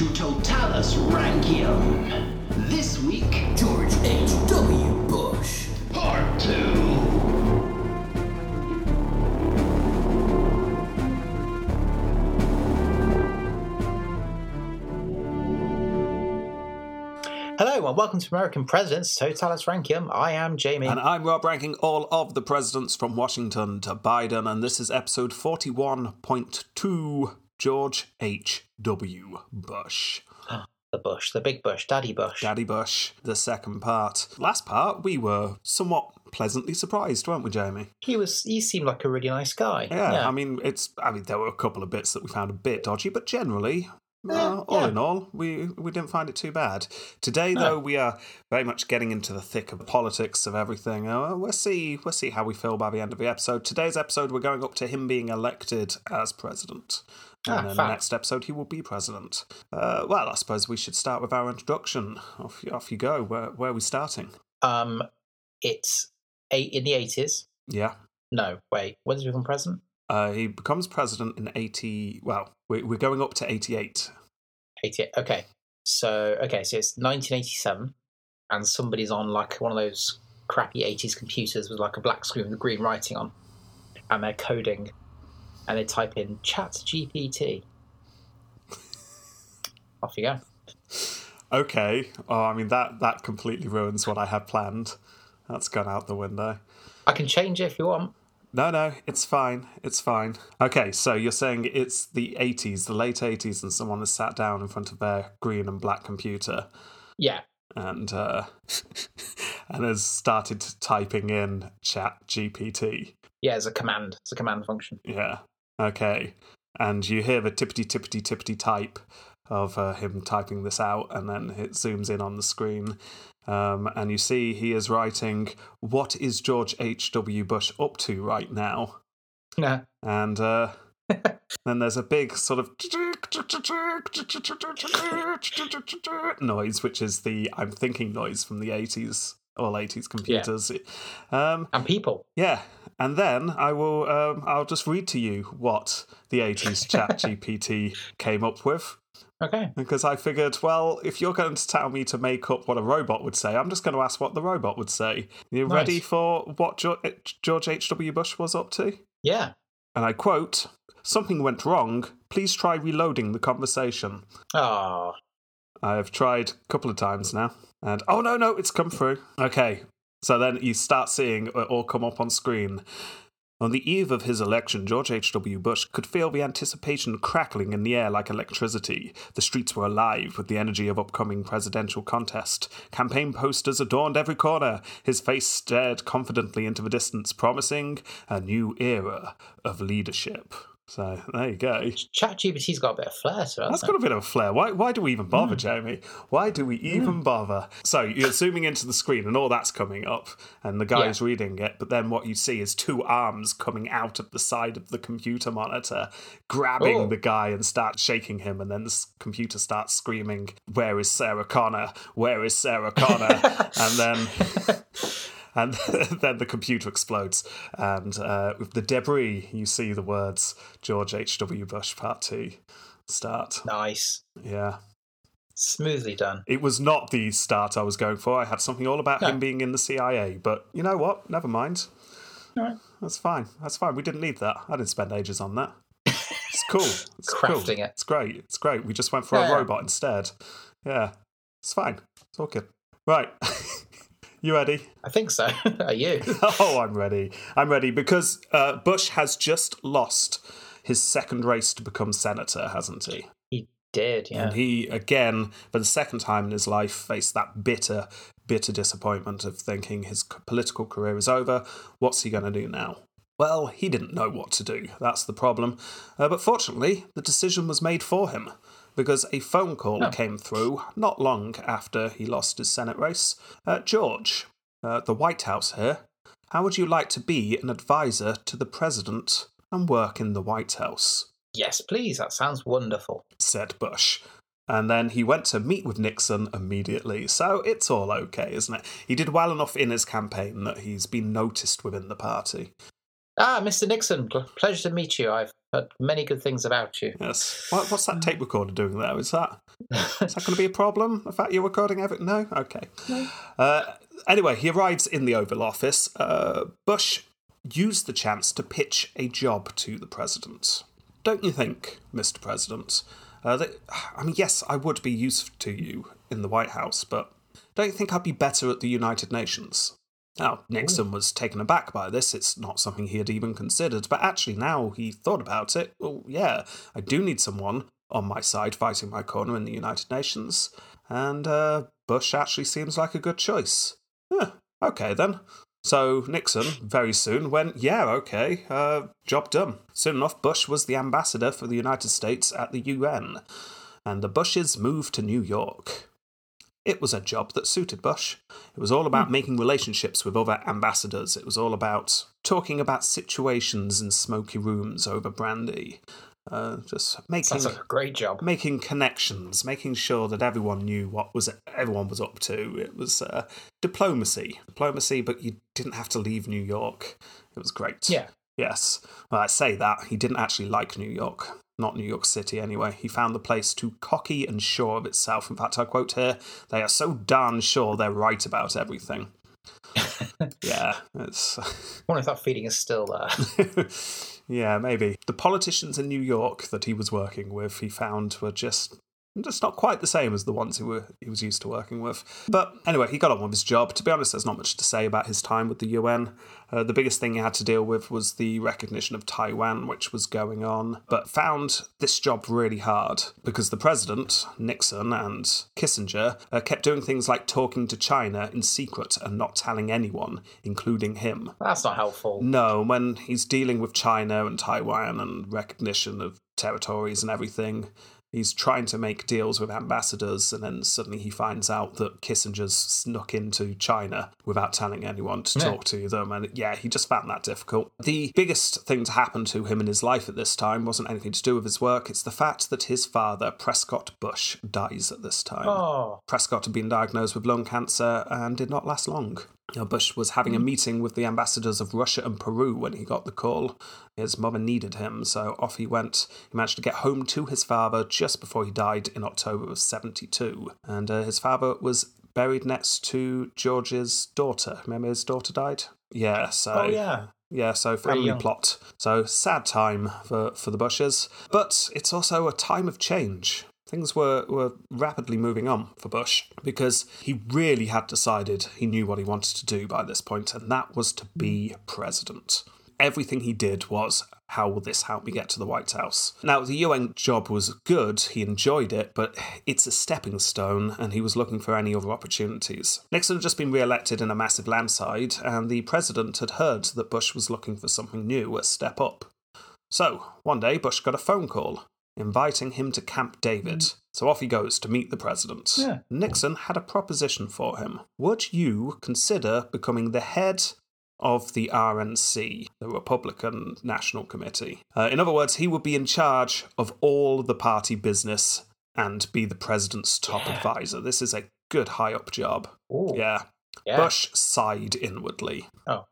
to Totalis Rankium. This week, George H.W. Bush. Part 2. Hello and welcome to American Presidents Totalis Rankium. I am Jamie. And I'm Rob, ranking all of the presidents from Washington to Biden, and this is episode 41.2 George H.W. Bush. the Bush, the big Bush, Daddy Bush. Daddy Bush, the second part. Last part, we were somewhat pleasantly surprised, weren't we, Jamie? He was. He seemed like a really nice guy. Yeah, I mean, it's. I mean, there were a couple of bits that we found a bit dodgy, but generally, Yeah, uh, all yeah. in all, we we didn't find it too bad. Today, No. though, we are very much getting into the thick of the politics of everything. Uh, we'll see. We'll see how we feel by the end of the episode. Today's episode, we're going up to him being elected as president. And Ah, then the next episode, he will be president. Uh, well, I suppose we should start with our introduction. Off, you- off you go. Where, where are we starting? Um, it's eight in the eighties. Yeah. No, wait. When did he become president? Uh, he becomes president in 80. Well, we- we're going up to 88. Eighty-eight. Okay. So okay, so it's 1987, and somebody's on like one of those crappy 80s computers with like a black screen with green writing on, and they're coding, and they type in Chat GPT. Off you go. Okay. Oh, I mean that that completely ruins what I had planned. That's gone out the window. I can change it if you want. No, no, it's fine. It's fine. Okay, so you're saying it's the 80s, the late 80s, and someone has sat down in front of their green and black computer Yeah. and uh, and has started typing in Chat GPT. Yeah, it's a command. It's a command function. Yeah. Okay. And you hear the tippity tippity tippity type of uh, him typing this out, and then it zooms in on the screen. Um, and you see he is writing, What is George H.W. Bush up to right now? Yeah. And uh, then there's a big sort of noise, which is the I'm thinking noise from the 80s, all 80s computers. Um, And people. yeah, and then I will. Um, I'll just read to you what the '80s Chat GPT came up with, Okay. because I figured, well, if you're going to tell me to make up what a robot would say, I'm just going to ask what the robot would say. You Nice. ready for what George, George H. W. Bush was up to? Yeah. And I quote: "Something went wrong. Please try reloading the conversation." Oh. I have tried a couple of times now, and oh no, no, it's come through. Okay, so then you start seeing it all come up on screen. On the eve of his election, George H.W. Bush could feel the anticipation crackling in the air like electricity. The streets were alive with the energy of upcoming presidential contest. Campaign posters adorned every corner. His face stared confidently into the distance, promising a new era of leadership. So there you go. ChatGPT's got a bit of flair to it. That's got a bit of a flair. Why, why do we even bother, hmm. Jamie? Why do we hmm. even bother? So you're zooming into the screen and all that's coming up, and the guy's reading it, but then what you see is two arms coming out of the side of the computer monitor, grabbing Oh. the guy and start shaking him, and then the computer starts screaming, Where is Sarah Connor? Where is Sarah Connor? and then. And then the computer explodes, and uh, with the debris, you see the words George H.W. Bush Part 2 start. Nice. Yeah. Smoothly done. It was not the start I was going for. I had something all about No. him being in the CIA, but you know what? Never mind. That's fine. That's fine. We didn't need that. I didn't spend ages on that. It's cool. It's cool. Crafting it. It's great. It's great. We just went for Yeah, a yeah. robot instead. Yeah. It's fine. It's all good. Right. you ready? I think so. Are you? Oh, I'm ready. I'm ready because uh, Bush has just lost his second race to become senator, hasn't he? He did, yeah. And he, again, for the second time in his life, faced that bitter, bitter disappointment of thinking his political career is over. What's he going to do now? Well, he didn't know what to do. That's the problem. Uh, but fortunately, the decision was made for him because a phone call Oh. came through not long after he lost his Senate race. Uh, George, uh, the White House here, how would you like to be an advisor to the president and work in the White House? Yes, please. That sounds wonderful. said Bush. And then he went to meet with Nixon immediately. So it's all okay, isn't it? He did well enough in his campaign that he's been noticed within the party. Ah, Mr. Nixon, pleasure to meet you. I've heard many good things about you. Yes. What, what's that tape recorder doing there? Is that Is that going to be a problem? The fact you're recording everything? No? Okay. Uh, anyway, he arrives in the Oval Office. Uh, Bush used the chance to pitch a job to the president. Don't you think, Mr. President? Uh, that, I mean, yes, I would be useful to you in the White House, but don't you think I'd be better at the United Nations? Now, Nixon was taken aback by this. It's not something he had even considered, but actually, now he thought about it. Well, yeah, I do need someone on my side fighting my corner in the United Nations, and uh, Bush actually seems like a good choice. Huh, okay, then. So Nixon very soon went, yeah, okay, uh, job done. Soon enough, Bush was the ambassador for the United States at the UN, and the Bushes moved to New York. It was a job that suited Bush. It was all about making relationships with other ambassadors. It was all about talking about situations in smoky rooms over brandy. Uh, just making like a great job. making connections, making sure that everyone knew what was everyone was up to. It was uh, diplomacy, diplomacy, but you didn't have to leave New York. It was great. Yeah. Yes. Well, I say that he didn't actually like New York, not New York City anyway. He found the place too cocky and sure of itself. In fact, I quote here: "They are so darn sure they're right about everything." yeah, it's. I wonder if that feeling is still there. yeah, maybe. The politicians in New York that he was working with, he found were just just not quite the same as the ones he, were, he was used to working with. But anyway, he got on with his job. To be honest, there's not much to say about his time with the UN. Uh, the biggest thing he had to deal with was the recognition of Taiwan, which was going on, but found this job really hard because the president, Nixon, and Kissinger uh, kept doing things like talking to China in secret and not telling anyone, including him. That's not helpful. No, when he's dealing with China and Taiwan and recognition of territories and everything, he's trying to make deals with ambassadors, and then suddenly he finds out that Kissinger's snuck into China without telling anyone to Yeah. talk to them. And yeah, he just found that difficult. The biggest thing to happen to him in his life at this time wasn't anything to do with his work, it's the fact that his father, Prescott Bush, dies at this time. Oh, Prescott had been diagnosed with lung cancer and did not last long. Now, Bush was having a meeting with the ambassadors of Russia and Peru when he got the call. His mother needed him, so off he went. He managed to get home to his father just before he died in October of 72. And uh, his father was buried next to George's daughter. Remember his daughter died? Yeah, so. oh yeah. Yeah, so family plot. So sad time for, for the Bushes. But it's also a time of change. Things were, were rapidly moving on for Bush because he really had decided he knew what he wanted to do by this point, and that was to be president. Everything he did was, how will this help me get to the White House? Now, the UN job was good, he enjoyed it, but it's a stepping stone, and he was looking for any other opportunities. Nixon had just been re elected in a massive landslide, and the president had heard that Bush was looking for something new, a step up. So, one day, Bush got a phone call inviting him to Camp David. So off he goes to meet the president. Yeah. Nixon had a proposition for him. Would you consider becoming the head of the RNC, the Republican National Committee? Uh, in other words, he would be in charge of all the party business and be the president's top Yeah. advisor. This is a good high up job. Ooh, Yeah. yeah. Bush sighed inwardly. Oh.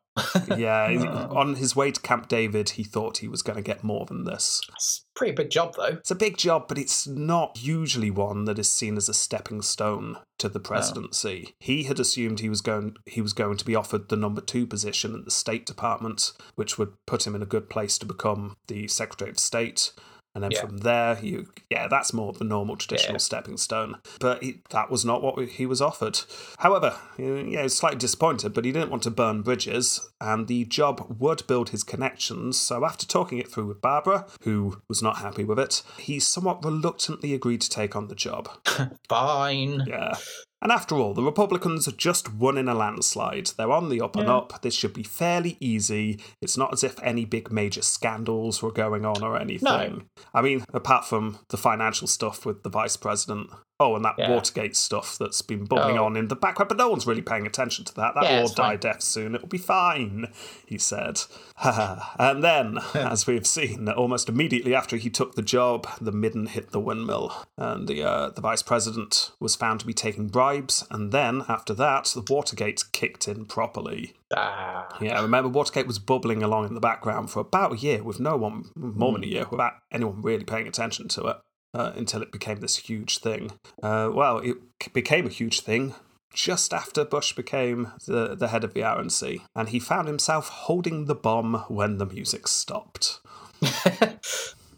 Yeah, um, on his way to Camp David, he thought he was going to get more than this. That's a pretty big job though. It's a big job, but it's not usually one that is seen as a stepping stone to the presidency. He had assumed he was going he was going to be offered the number two position at the State Department, which would put him in a good place to become the Secretary of State. And then Yeah. from there, you yeah, that's more the normal traditional Yeah. stepping stone. But he, that was not what he was offered. However, yeah, he was slightly disappointed, but he didn't want to burn bridges, and the job would build his connections. So after talking it through with Barbara, who was not happy with it, he somewhat reluctantly agreed to take on the job. Fine. Yeah. And after all, the Republicans just won in a landslide. They're on the up and Yeah. up. This should be fairly easy. It's not as if any big major scandals were going on or anything. No. I mean, apart from the financial stuff with the vice president. Oh, and that Yeah. Watergate stuff that's been bubbling Oh. on in the background, but no one's really paying attention to that. That Yeah, will die fine. death soon. It'll be fine, he said. and then, as we've seen, almost immediately after he took the job, the midden hit the windmill, and the uh, the vice president was found to be taking bribes. And then, after that, the Watergate kicked in properly. Ah, Yeah, remember Watergate was bubbling along in the background for about a year with no one, more than a year, without anyone really paying attention to it. Uh, until it became this huge thing. Uh, well, it became a huge thing just after Bush became the, the head of the RNC, and he found himself holding the bomb when the music stopped.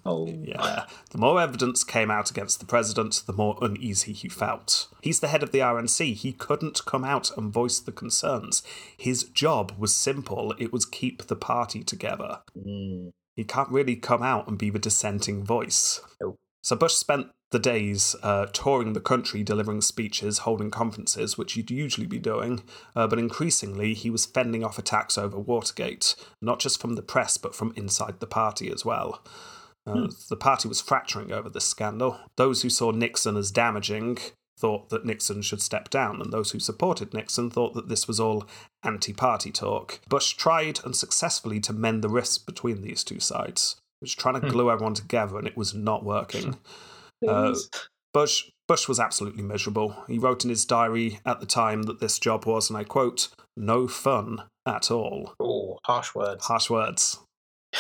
oh, Yeah. The more evidence came out against the president, the more uneasy he felt. He's the head of the RNC. He couldn't come out and voice the concerns. His job was simple it was keep the party together. Mm. He can't really come out and be the dissenting voice. Nope. So Bush spent the days uh, touring the country, delivering speeches, holding conferences, which he'd usually be doing, uh, but increasingly he was fending off attacks over Watergate, not just from the press, but from inside the party as well. Uh, The party was fracturing over this scandal. Those who saw Nixon as damaging thought that Nixon should step down, and those who supported Nixon thought that this was all anti party talk. Bush tried unsuccessfully to mend the rifts between these two sides. Was trying to glue everyone together, and it was not working. Uh, Bush Bush was absolutely miserable. He wrote in his diary at the time that this job was, and I quote, "no fun at all." oh, harsh words. Harsh words.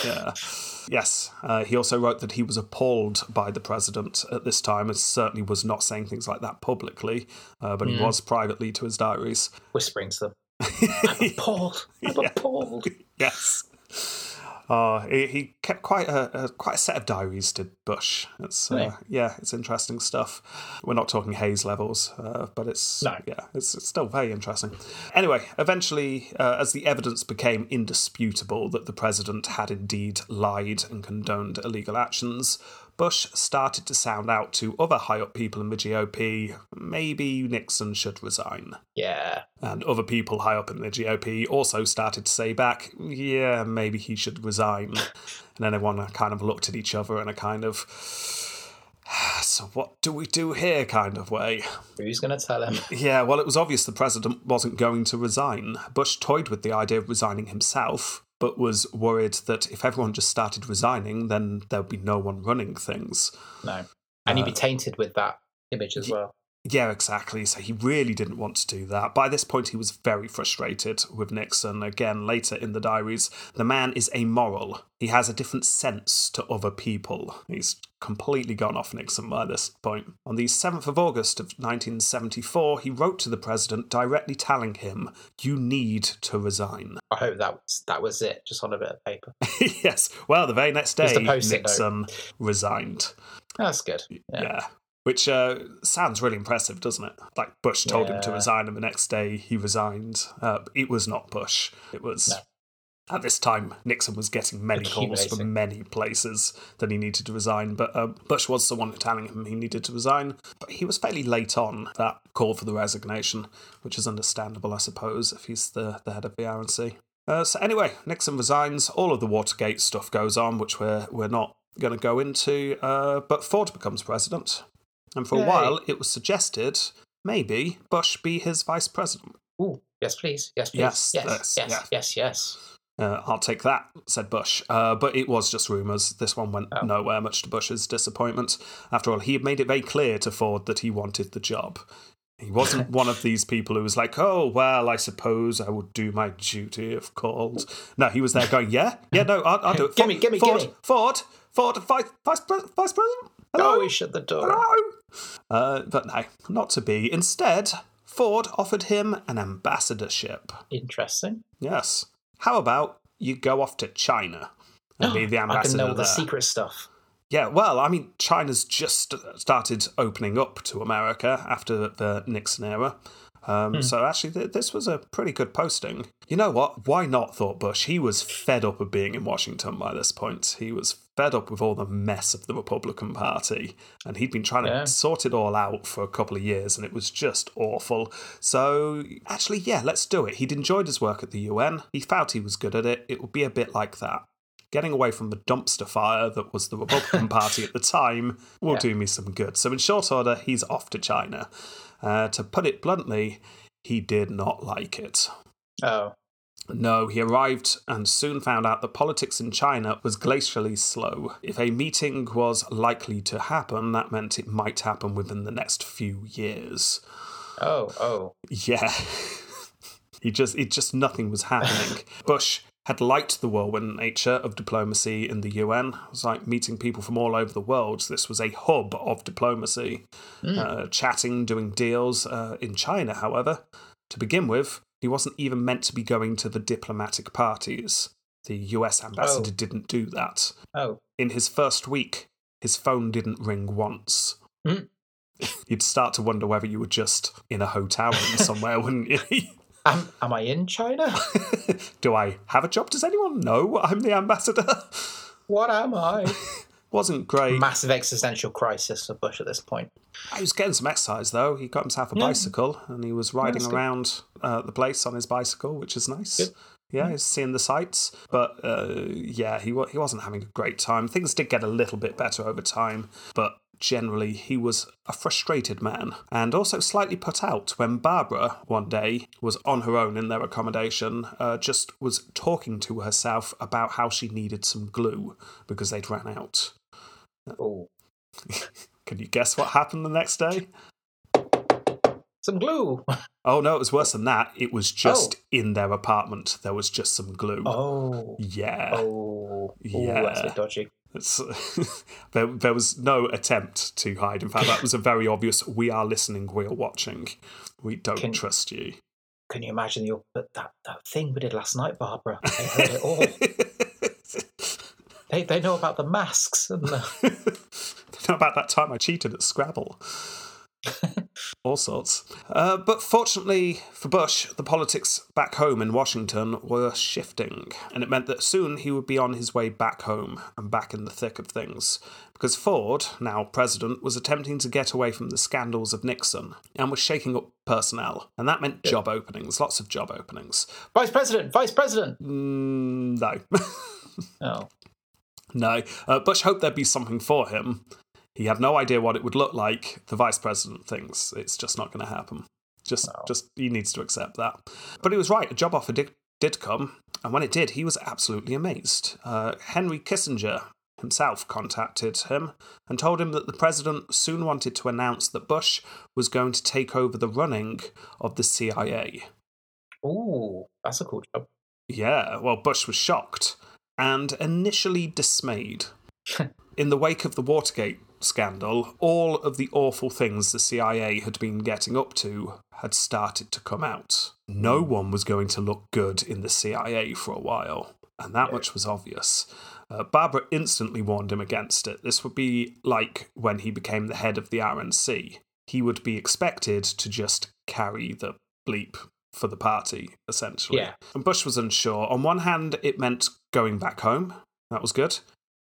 Yeah. yes. Uh, he also wrote that he was appalled by the president at this time, and certainly was not saying things like that publicly, uh, but he Mm. was privately to his diaries. Whispering to them. I'm appalled. I'm Yeah. appalled. yes. Uh, he, he kept quite a, a quite a set of diaries. Did Bush? It's uh, Really? yeah, it's interesting stuff. We're not talking Hayes levels, uh, but it's No. yeah, it's, it's still very interesting. Anyway, eventually, uh, as the evidence became indisputable that the president had indeed lied and condoned illegal actions, Bush started to sound out to other high up people in the GOP. Maybe Nixon should resign. Yeah. And other people high up in the GOP also started to say back, yeah, maybe he should resign. and then everyone kind of looked at each other in a kind of, so what do we do here kind of way. Who's going to tell him? Yeah, well, it was obvious the president wasn't going to resign. Bush toyed with the idea of resigning himself, but was worried that if everyone just started resigning, then there'd be no one running things. No. And you'd be Uh, tainted with that image as well. Yeah, exactly. So he really didn't want to do that. By this point, he was very frustrated with Nixon. Again, later in the diaries, the man is amoral. He has a different sense to other people. He's completely gone off Nixon by this point. On the 7th of August of 1974, he wrote to the president directly telling him, You need to resign. I hope that was that was it, just on a bit of paper. yes. Well, the very next day, post-it note. Nixon resigned. That's good. Yeah. Yeah. Which uh, sounds really impressive, doesn't it? Like Bush told him to resign, and the next day he resigned. Uh, it was not Bush. It was. No. At this time, Nixon was getting many calls from many places that he needed to resign, but um, Bush was the one telling him he needed to resign. But he was fairly late on that call for the resignation, which is understandable, I suppose, if he's the, the head of the RNC. Uh, so anyway, Nixon resigns. All of the Watergate stuff goes on, which we're we're not going to go into. Uh, but Ford becomes president, and for a while it was suggested maybe Bush be his vice president. Ooh, yes, please. Yes, please. Yes, yes, yes, yes, yeah. yes, yes. Uh, I'll take that, said Bush. Uh, but it was just rumours. This one went Oh. nowhere, much to Bush's disappointment. After all, he had made it very clear to Ford that he wanted the job. He wasn't one of these people who was like, oh, well, I suppose I would do my duty if called. No, he was there going, yeah, yeah, no, I'll, I'll do it. Gimme, gimme, Ford, gimme. Ford, Ford, vice, vice, pres- vice president? Hello? Oh, he shut the door. Hello? Uh, but no, not to be. Instead, Ford offered him an ambassadorship. Interesting. Yes. How about you go off to China and be the ambassador? I can know there? the secret stuff. Yeah, well, I mean, China's just started opening up to America after the Nixon era. Um, Hmm. So actually, th- this was a pretty good posting. You know what? Why not? Thought Bush. He was fed up of being in Washington by this point. He was fed up with all the mess of the Republican Party, and he'd been trying Yeah. to sort it all out for a couple of years, and it was just awful. So actually, yeah, let's do it. He'd enjoyed his work at the UN. He felt he was good at it. It would be a bit like that getting away from the dumpster fire that was the Republican Party at the time will Yeah. do me some good. So, in short order, he's off to China. Uh, to put it bluntly, he did not like it. Oh, No, he arrived and soon found out that politics in China was glacially slow. If a meeting was likely to happen, that meant it might happen within the next few years. oh, oh. Yeah. he just it just nothing was happening. Bush had liked the whirlwind nature of diplomacy in the UN. It was like meeting people from all over the world. This was a hub of diplomacy, uh, chatting, doing deals. Uh, in China, however, to begin with, he wasn't even meant to be going to the diplomatic parties. The US ambassador Oh. didn't do that. Oh, In his first week, his phone didn't ring once. Hmm. You'd start to wonder whether you were just in a hotel room somewhere, wouldn't you? am, am I in China? Do I have a job? Does anyone know I'm the ambassador? What am I? Wasn't great. Massive existential crisis for Bush at this point. He was getting some exercise though. He got himself a Yeah. bicycle and he was riding around uh, the place on his bicycle, which is nice. Good. Yeah, he's seeing the sights, but uh, yeah, he he wasn't having a great time. Things did get a little bit better over time, but generally he was a frustrated man and also slightly put out when Barbara one day was on her own in their accommodation, uh, just was talking to herself about how she needed some glue because they'd ran out. Oh, Can you guess what happened the next day? some glue. Oh no, it was worse than that. It was just in their apartment. There was just some glue. Oh, Yeah. oh, Yeah. Ooh, that's a bit dodgy. There, there was no attempt to hide. In fact, that was a very obvious we are listening, we're watching. We don't Can- trust you. Can you imagine the, that that, that thing we did last night, Barbara? They heard it all. they they know about the masks and the. How about that time I cheated at Scrabble? All sorts. Uh, but fortunately for Bush, the politics back home in Washington were shifting, and it meant that soon he would be on his way back home and back in the thick of things. Because Ford, now president, was attempting to get away from the scandals of Nixon and was shaking up personnel, and that meant job openings, lots of job openings. Vice President, Vice President. Mm, no. Oh, No, uh, Bush hoped there'd be something for him. He had no idea what it would look like. The vice president thinks it's just not going to happen. Just, No. just he needs to accept that. But he was right. A job offer did did come, and when it did, he was absolutely amazed. Uh, Henry Kissinger himself contacted him and told him that the president soon wanted to announce that Bush was going to take over the running of the CIA. ooh, that's a cool job. Yeah, well, Bush was shocked and initially dismayed. In the wake of the Watergate scandal, all of the awful things the CIA had been getting up to had started to come out. No one was going to look good in the CIA for a while, and that much was obvious. Uh, Barbara instantly warned him against it. This would be like when he became the head of the RNC. He would be expected to just carry the bleep for the party, essentially. Yeah. And Bush was unsure. On one hand, it meant going back home. That was good.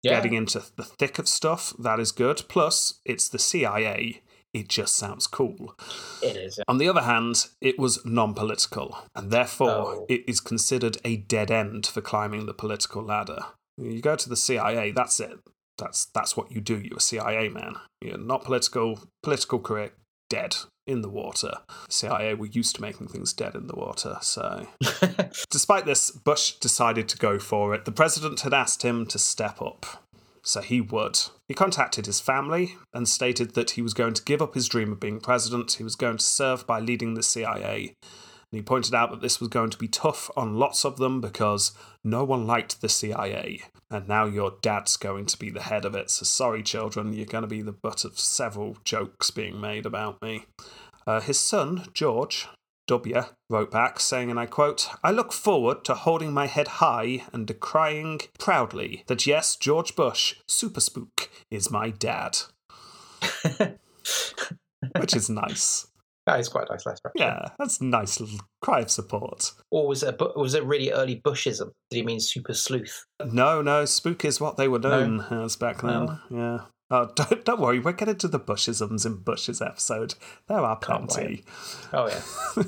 Yeah. Getting into the thick of stuff, that is good. Plus, it's the CIA. It just sounds cool. It is. On the other hand, it was non political, and therefore Oh. it is considered a dead end for climbing the political ladder. You go to the CIA, that's it. That's that's what you do. You're a CIA man. You're not political. Political career dead in the water. CIA were used to making things dead in the water, so Despite this, Bush decided to go for it. The president had asked him to step up, so he would. He contacted his family and stated that he was going to give up his dream of being president. He was going to serve by leading the CIA. And he pointed out that this was going to be tough on lots of them because no one liked the CIA. And now your dad's going to be the head of it. So sorry, children, you're going to be the butt of several jokes being made about me. Uh, his son, George, W wrote back saying, and I quote, I look forward to holding my head high and decrying proudly that yes, George Bush, Super Spook, is my dad. Which is nice. That is quite a nice letter. actually. Yeah, that's a nice little cry of support. Or was it, a, was it really early Bushism? Did he mean super sleuth? No, no, Spook is what they were known as back then. No. Yeah. Oh, don't, don't worry, we're getting to the Bushisms in Bush's episode. There are plenty. Oh, yeah.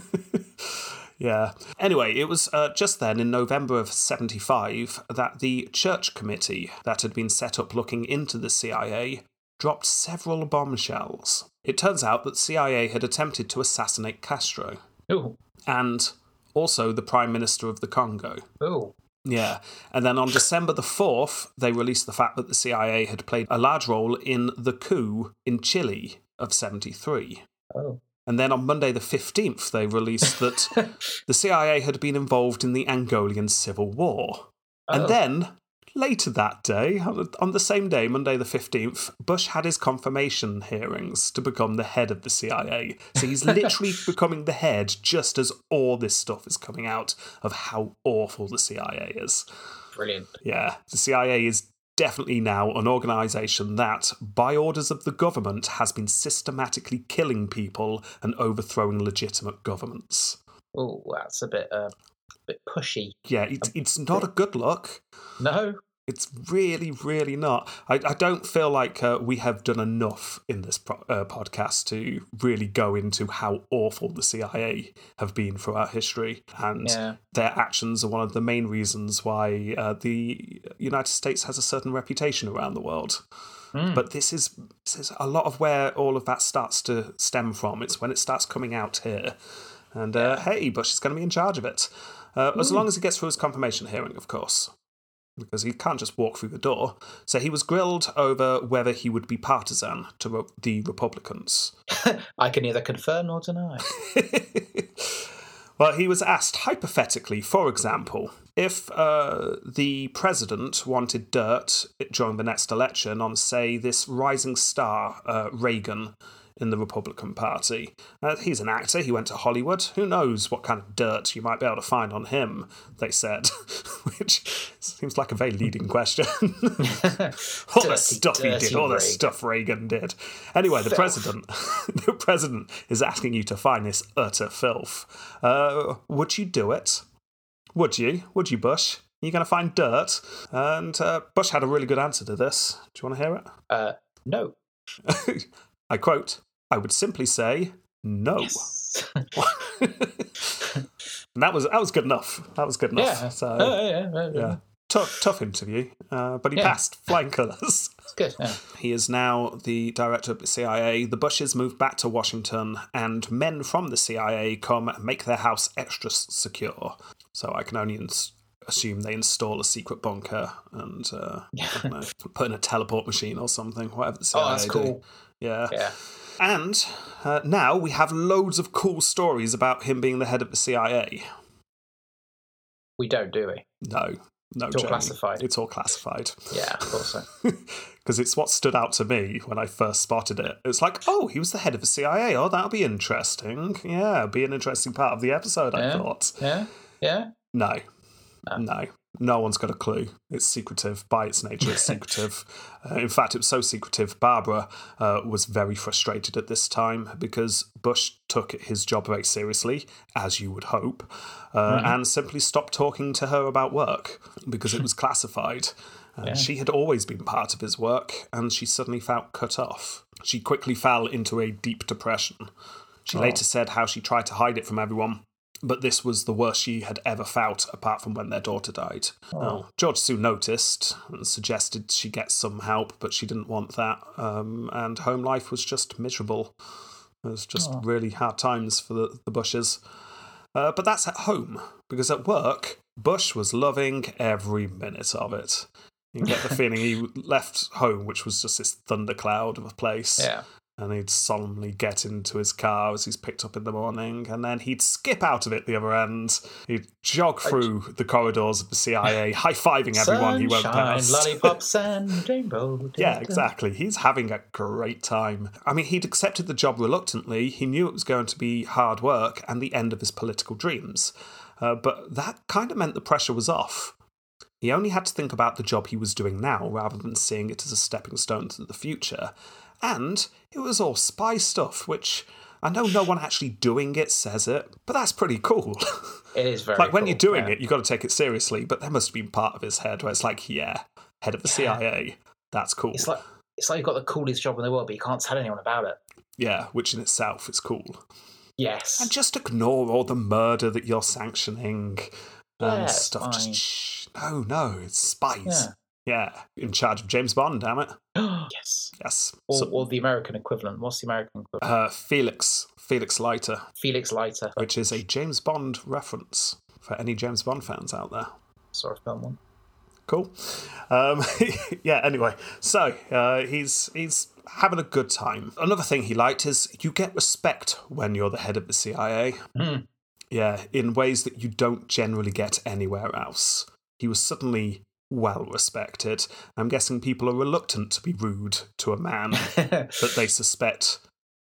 yeah. Anyway, it was uh, just then in November of 75 that the church committee that had been set up looking into the CIA dropped several bombshells. It turns out that CIA had attempted to assassinate Castro Ooh, and also the Prime Minister of the Congo. ooh. Yeah. And then on December the 4th, they released the fact that the CIA had played a large role in the coup in Chile of 73. Oh. And then on Monday the 15th, they released that the CIA had been involved in the Angolan Civil War. Oh. And then later that day, on the- same day, Monday the 15th, Bush had his confirmation hearings to become the head of the CIA. So he's literally becoming the head just as all this stuff is coming out of how awful the CIA is. Brilliant. Yeah, the CIA is definitely now an organisation that, by orders of the government, has been systematically killing people and overthrowing legitimate governments. Oh, that's a bit, uh, bit pushy. Yeah, it's, it's not a good look. No. It's really, really not. I, I don't feel like uh, we have done enough in this pro- uh, podcast to really go into how awful the CIA have been throughout history. And Yeah. their actions are one of the main reasons why uh, the United States has a certain reputation around the world. Hmm. But this is, this is a lot of where all of that starts to stem from. It's when it starts coming out here. And uh, hey, Bush is going to be in charge of it. Uh, as long as he gets through his confirmation hearing, of course because he can't just walk through the door. So he was grilled over whether he would be partisan to re- the Republicans. I can neither confirm nor deny. well, he was asked hypothetically, for example, if uh, the president wanted dirt during the next election on, say, this rising star, uh, Reagan. In the Republican Party. Uh, he's an actor, he went to Hollywood. Who knows what kind of dirt you might be able to find on him, they said. Which seems like a very leading question. all the stuff he did, dirty all the stuff Reagan did. Anyway, the president, the president is asking you to find this utter filth. Uh, would you do it? Would you? Would you, Bush? You're you going to find dirt? And uh, Bush had a really good answer to this. Do you want to hear it? Uh, no. I quote: "I would simply say no." Yes. and that was that was good enough. That was good enough. yeah. So Oh, yeah, yeah, yeah, tough tough interview, uh, but he Yeah. passed flying colours. Good. Yeah. He is now the director of the CIA. The Bushes moved back to Washington, and men from the CIA come and make their house extra secure. So I can only ins- assume they install a secret bunker and uh, know, put in a teleport machine or something, whatever the CIA Oh, that's do. cool. Yeah. Yeah. And uh, now we have loads of cool stories about him being the head of the CIA. We don't, do we? No, no, It's all Jamie. classified. It's all classified. Yeah, of course so. because it's what stood out to me when I first spotted it. It's like, oh, he was the head of the CIA. Oh, that'll be interesting. Yeah, be an interesting part of the episode. I thought. Yeah. Yeah. No, No. no, no one's got a clue. It's secretive by its nature. It's secretive. uh, in fact, it was so secretive. Barbara uh, was very frustrated at this time because Bush took his job very seriously, as you would hope, uh, and simply stopped talking to her about work because it was classified. Uh, Yeah. She had always been part of his work, and she suddenly felt cut off. She quickly fell into a deep depression. She later said how she tried to hide it from everyone, but this was the worst she had ever felt, apart from when their daughter died. Now, George soon noticed and suggested she get some help, but she didn't want that, um, and home life was just miserable. It was just really hard times for the, the Bushes. Uh, but that's at home, because at work, Bush was loving every minute of it. You can get the feeling he left home, which was just this thundercloud of a place Yeah. And he'd solemnly get into his car as he's picked up in the morning, and then he'd skip out of it the other end. He'd jog through the corridors of the CIA, high fiving everyone he went past. lollipops, and rainbow. Yeah, exactly. He's having a great time. I mean, he'd accepted the job reluctantly. He knew it was going to be hard work and the end of his political dreams. Uh, but that kind of meant the pressure was off. He only had to think about the job he was doing now rather than seeing it as a stepping stone to the future. And it was all spy stuff, which I know no one actually doing it says it, but that's pretty cool. It is very like when cool, you're doing yeah. it, you've got to take it seriously, but that must have been part of his head where it's like, yeah, head of the CIA, that's cool. It's like it's like you've got the coolest job in the world, but you can't tell anyone about it. Yeah, which in itself is cool. Yes. And just ignore all the murder that you're sanctioning Yeah, and stuff. Just shh. No, no, it's spies. Yeah. Yeah, in charge of James Bond, damn it. yes. Yes. Or, So- or the American equivalent. What's the American equivalent? uh, Felix, Felix Leiter, Felix Leiter. which is a James Bond reference for any James Bond fans out there. Saw a film one. cool. Um, yeah. Anyway, so uh, he's he's having a good time. Another thing he liked is you get respect when you're the head of the CIA. Mm. Yeah, in ways that you don't generally get anywhere else. He was suddenly well respected. I'm guessing people are reluctant to be rude to a man that they suspect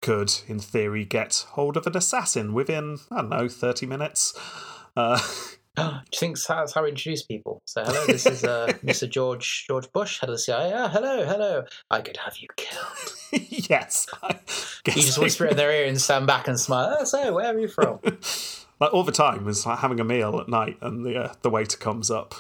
could, in theory, get hold of an assassin within, I don't know, 30 minutes. Uh, Do you think that's how we introduce people? So, hello, this is uh, Mr. George George Bush, head of the CIA. Ah, hello, hello. I could have you killed. yes. You just whisper it in their ear and stand back and smile. Oh, so, where are you from? like all the time is like having a meal at night and the uh, the waiter comes up.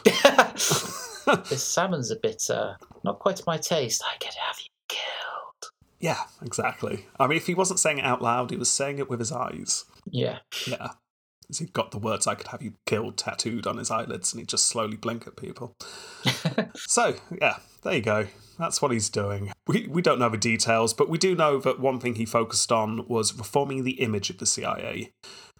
This salmon's a bit uh, not quite my taste. I could have you killed. yeah, exactly. I mean, if he wasn't saying it out loud, he was saying it with his eyes. Yeah. Yeah. He got the words "I could have you killed" tattooed on his eyelids, and he'd just slowly blink at people. so, yeah, there you go. That's what he's doing. We, we don't know the details, but we do know that one thing he focused on was reforming the image of the CIA.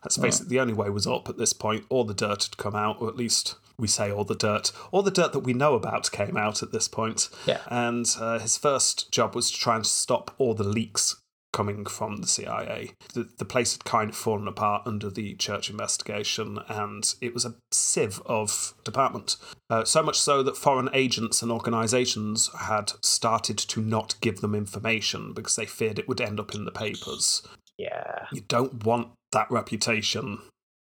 Let's face it, the only way was up at this point. All the dirt had come out, or at least we say all the dirt. All the dirt that we know about came out at this point. Yeah. And uh, his first job was to try and stop all the leaks coming from the CIA. The, the place had kind of fallen apart under the church investigation, and it was a sieve of department. Uh, so much so that foreign agents and organisations had started to not give them information because they feared it would end up in the papers. Yeah. You don't want that reputation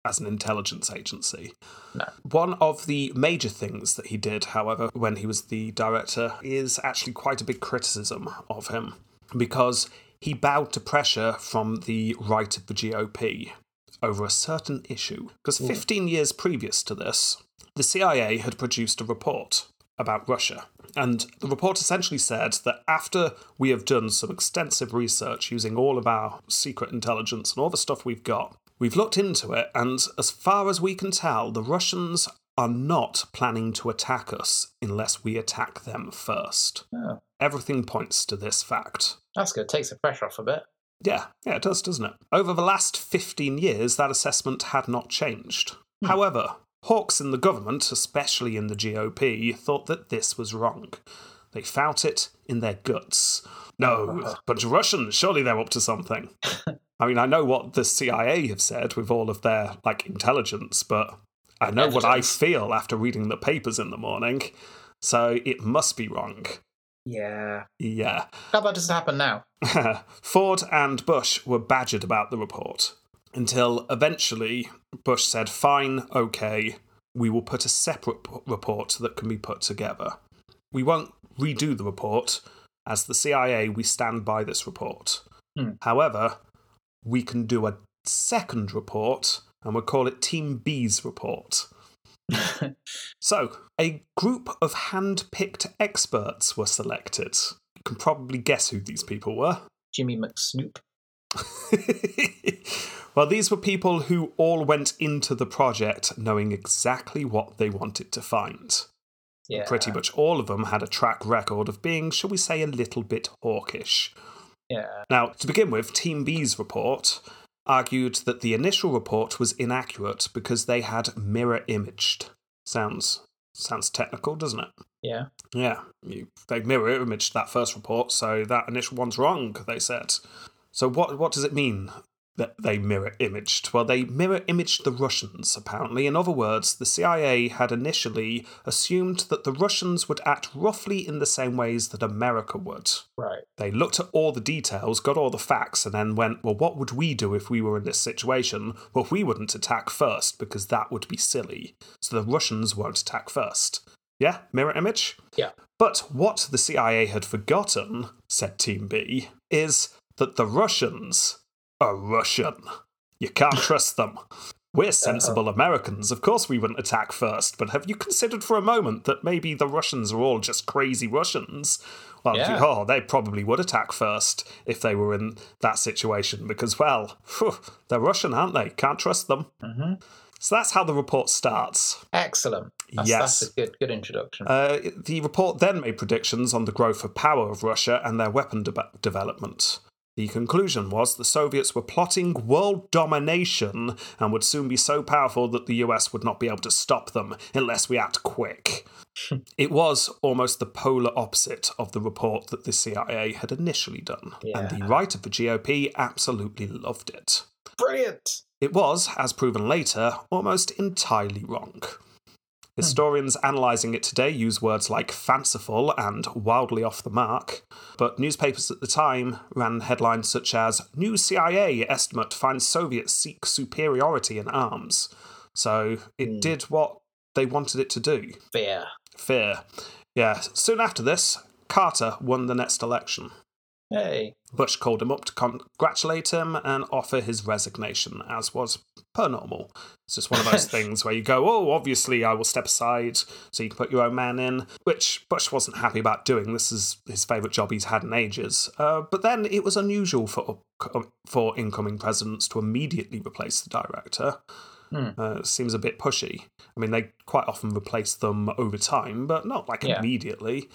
as an intelligence agency. No. One of the major things that he did, however, when he was the director, is actually quite a big criticism of him because he bowed to pressure from the right of the GOP over a certain issue. Because mm. 15 years previous to this, the CIA had produced a report about Russia. And the report essentially said that after we have done some extensive research using all of our secret intelligence and all the stuff we've got, we've looked into it, and as far as we can tell, the Russians are not planning to attack us unless we attack them first. Oh, Everything points to this fact. that's good. It Takes the pressure off a bit. Yeah, yeah, it does, doesn't it? Over the last 15 years, that assessment had not changed. Hmm. However, hawks in the government, especially in the GOP, thought that this was wrong. They felt it in their guts. No, but Russians, surely they're up to something. I mean, I know what the CIA have said with all of their, like, intelligence, but I know what I feel after reading the papers in the morning, so it must be wrong. Yeah. Yeah. How about does it happen now? Ford and Bush were badgered about the report until eventually Bush said, Fine, okay, we will put a separate p- report that can be put together. We won't redo the report. As the CIA, we stand by this report. Hmm. However, we can do a second report and we'll call it Team B's report. So, a group of hand picked experts were selected. You can probably guess who these people were. Jimmy McSnoop. well, these were people who all went into the project knowing exactly what they wanted to find. Yeah. Pretty much all of them had a track record of being, shall we say, a little bit hawkish. Yeah. Now, to begin with, Team B's report argued that the initial report was inaccurate because they had mirror imaged. Sounds sounds technical, doesn't it? Yeah. Yeah, you, they mirror imaged that first report, so that initial one's wrong, they said. So what what does it mean that they mirror imaged? Well, they mirror imaged the Russians, apparently. In other words, the CIA had initially assumed that the Russians would act roughly in the same ways that America would. Right. They looked at all the details, got all the facts, and then went, well, what would we do if we were in this situation? Well, we wouldn't attack first because that would be silly. So the Russians won't attack first. Yeah, mirror image? Yeah. But what the CIA had forgotten, said Team B, is that the Russians are Russian. You can't trust them. We're sensible Americans. Of course, we wouldn't attack first, but have you considered for a moment that maybe the Russians are all just crazy Russians? Well, Yeah. oh, they probably would attack first if they were in that situation because, well, phew, they're Russian, aren't they? Can't trust them. hmm So that's how the report starts. Excellent. That's, Yes. That's a good good introduction. Uh, the report then made predictions on the growth of power of Russia and their weapon de- development. The conclusion was the Soviets were plotting world domination and would soon be so powerful that the US would not be able to stop them unless we act quick. it was almost the polar opposite of the report that the CIA had initially done, and the Yeah. right of the GOP absolutely loved it. Brilliant. It was, as proven later, almost entirely wrong. Hmm. Historians analysing it today use words like fanciful and wildly off the mark, but newspapers at the time ran headlines such as New CIA estimate finds Soviets seek superiority in arms. So it hmm. did what they wanted it to do Fear. fear. Yeah, soon after this, Carter won the next election. Hey. Bush called him up to congratulate him and offer his resignation, as was per normal. It's just one of those things where you go, oh, obviously I will step aside so you can put your own man in, which Bush wasn't happy about doing. This is his favourite job he's had in ages. Uh, but then it was unusual for, for incoming presidents to immediately replace the director. Uh, seems a bit pushy. I mean, they quite often replace them over time, but not like Yeah. immediately.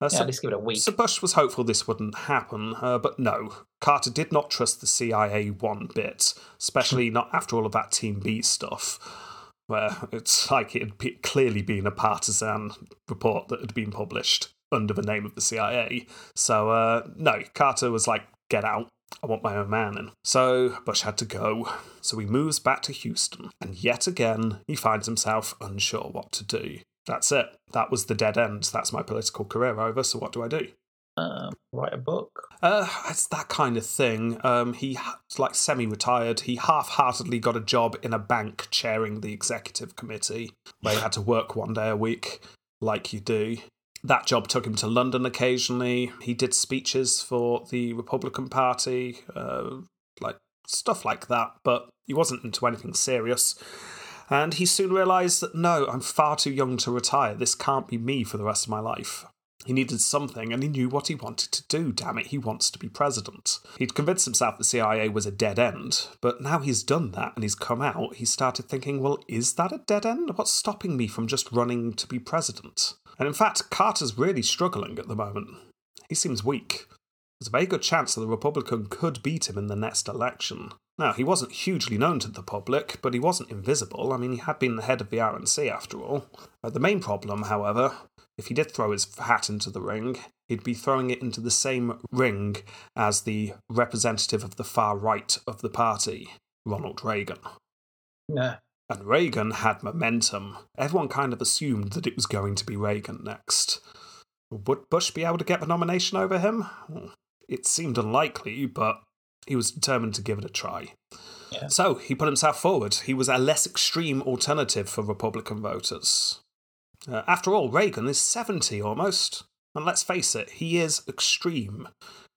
Uh, Yeah, so- least give it a week. so Bush was hopeful this wouldn't happen, uh, but no. Carter did not trust the CIA one bit, especially not after all of that Team B stuff, where it's like it had be- clearly been a partisan report that had been published under the name of the CIA. So, uh, no, Carter was like, get out. I want my own man in. So Bush had to go. So he moves back to Houston, and yet again he finds himself unsure what to do. That's it. That was the dead end. That's my political career over. So what do I do? Um, write a book. Uh, it's that kind of thing. Um, he like semi-retired. He half-heartedly got a job in a bank chairing the executive committee, where he had to work one day a week, like you do. That job took him to London occasionally. He did speeches for the Republican Party, uh, like stuff like that. But he wasn't into anything serious. And he soon realised that no, I'm far too young to retire. This can't be me for the rest of my life. He needed something, and he knew what he wanted to do. Damn it, he wants to be president. He'd convinced himself the CIA was a dead end, but now he's done that and he's come out, he started thinking, well, is that a dead end? What's stopping me from just running to be president? And in fact, Carter's really struggling at the moment. He seems weak. There's a very good chance that the Republican could beat him in the next election. Now, he wasn't hugely known to the public, but he wasn't invisible. I mean, he had been the head of the RNC after all. Uh, the main problem, however, if he did throw his hat into the ring, he'd be throwing it into the same ring as the representative of the far right of the party, Ronald Reagan. No. And Reagan had momentum. Everyone kind of assumed that it was going to be Reagan next. Would Bush be able to get the nomination over him? It seemed unlikely, but he was determined to give it a try. Yeah. So he put himself forward. He was a less extreme alternative for Republican voters. Uh, after all, Reagan is 70 almost. And let's face it, he is extreme.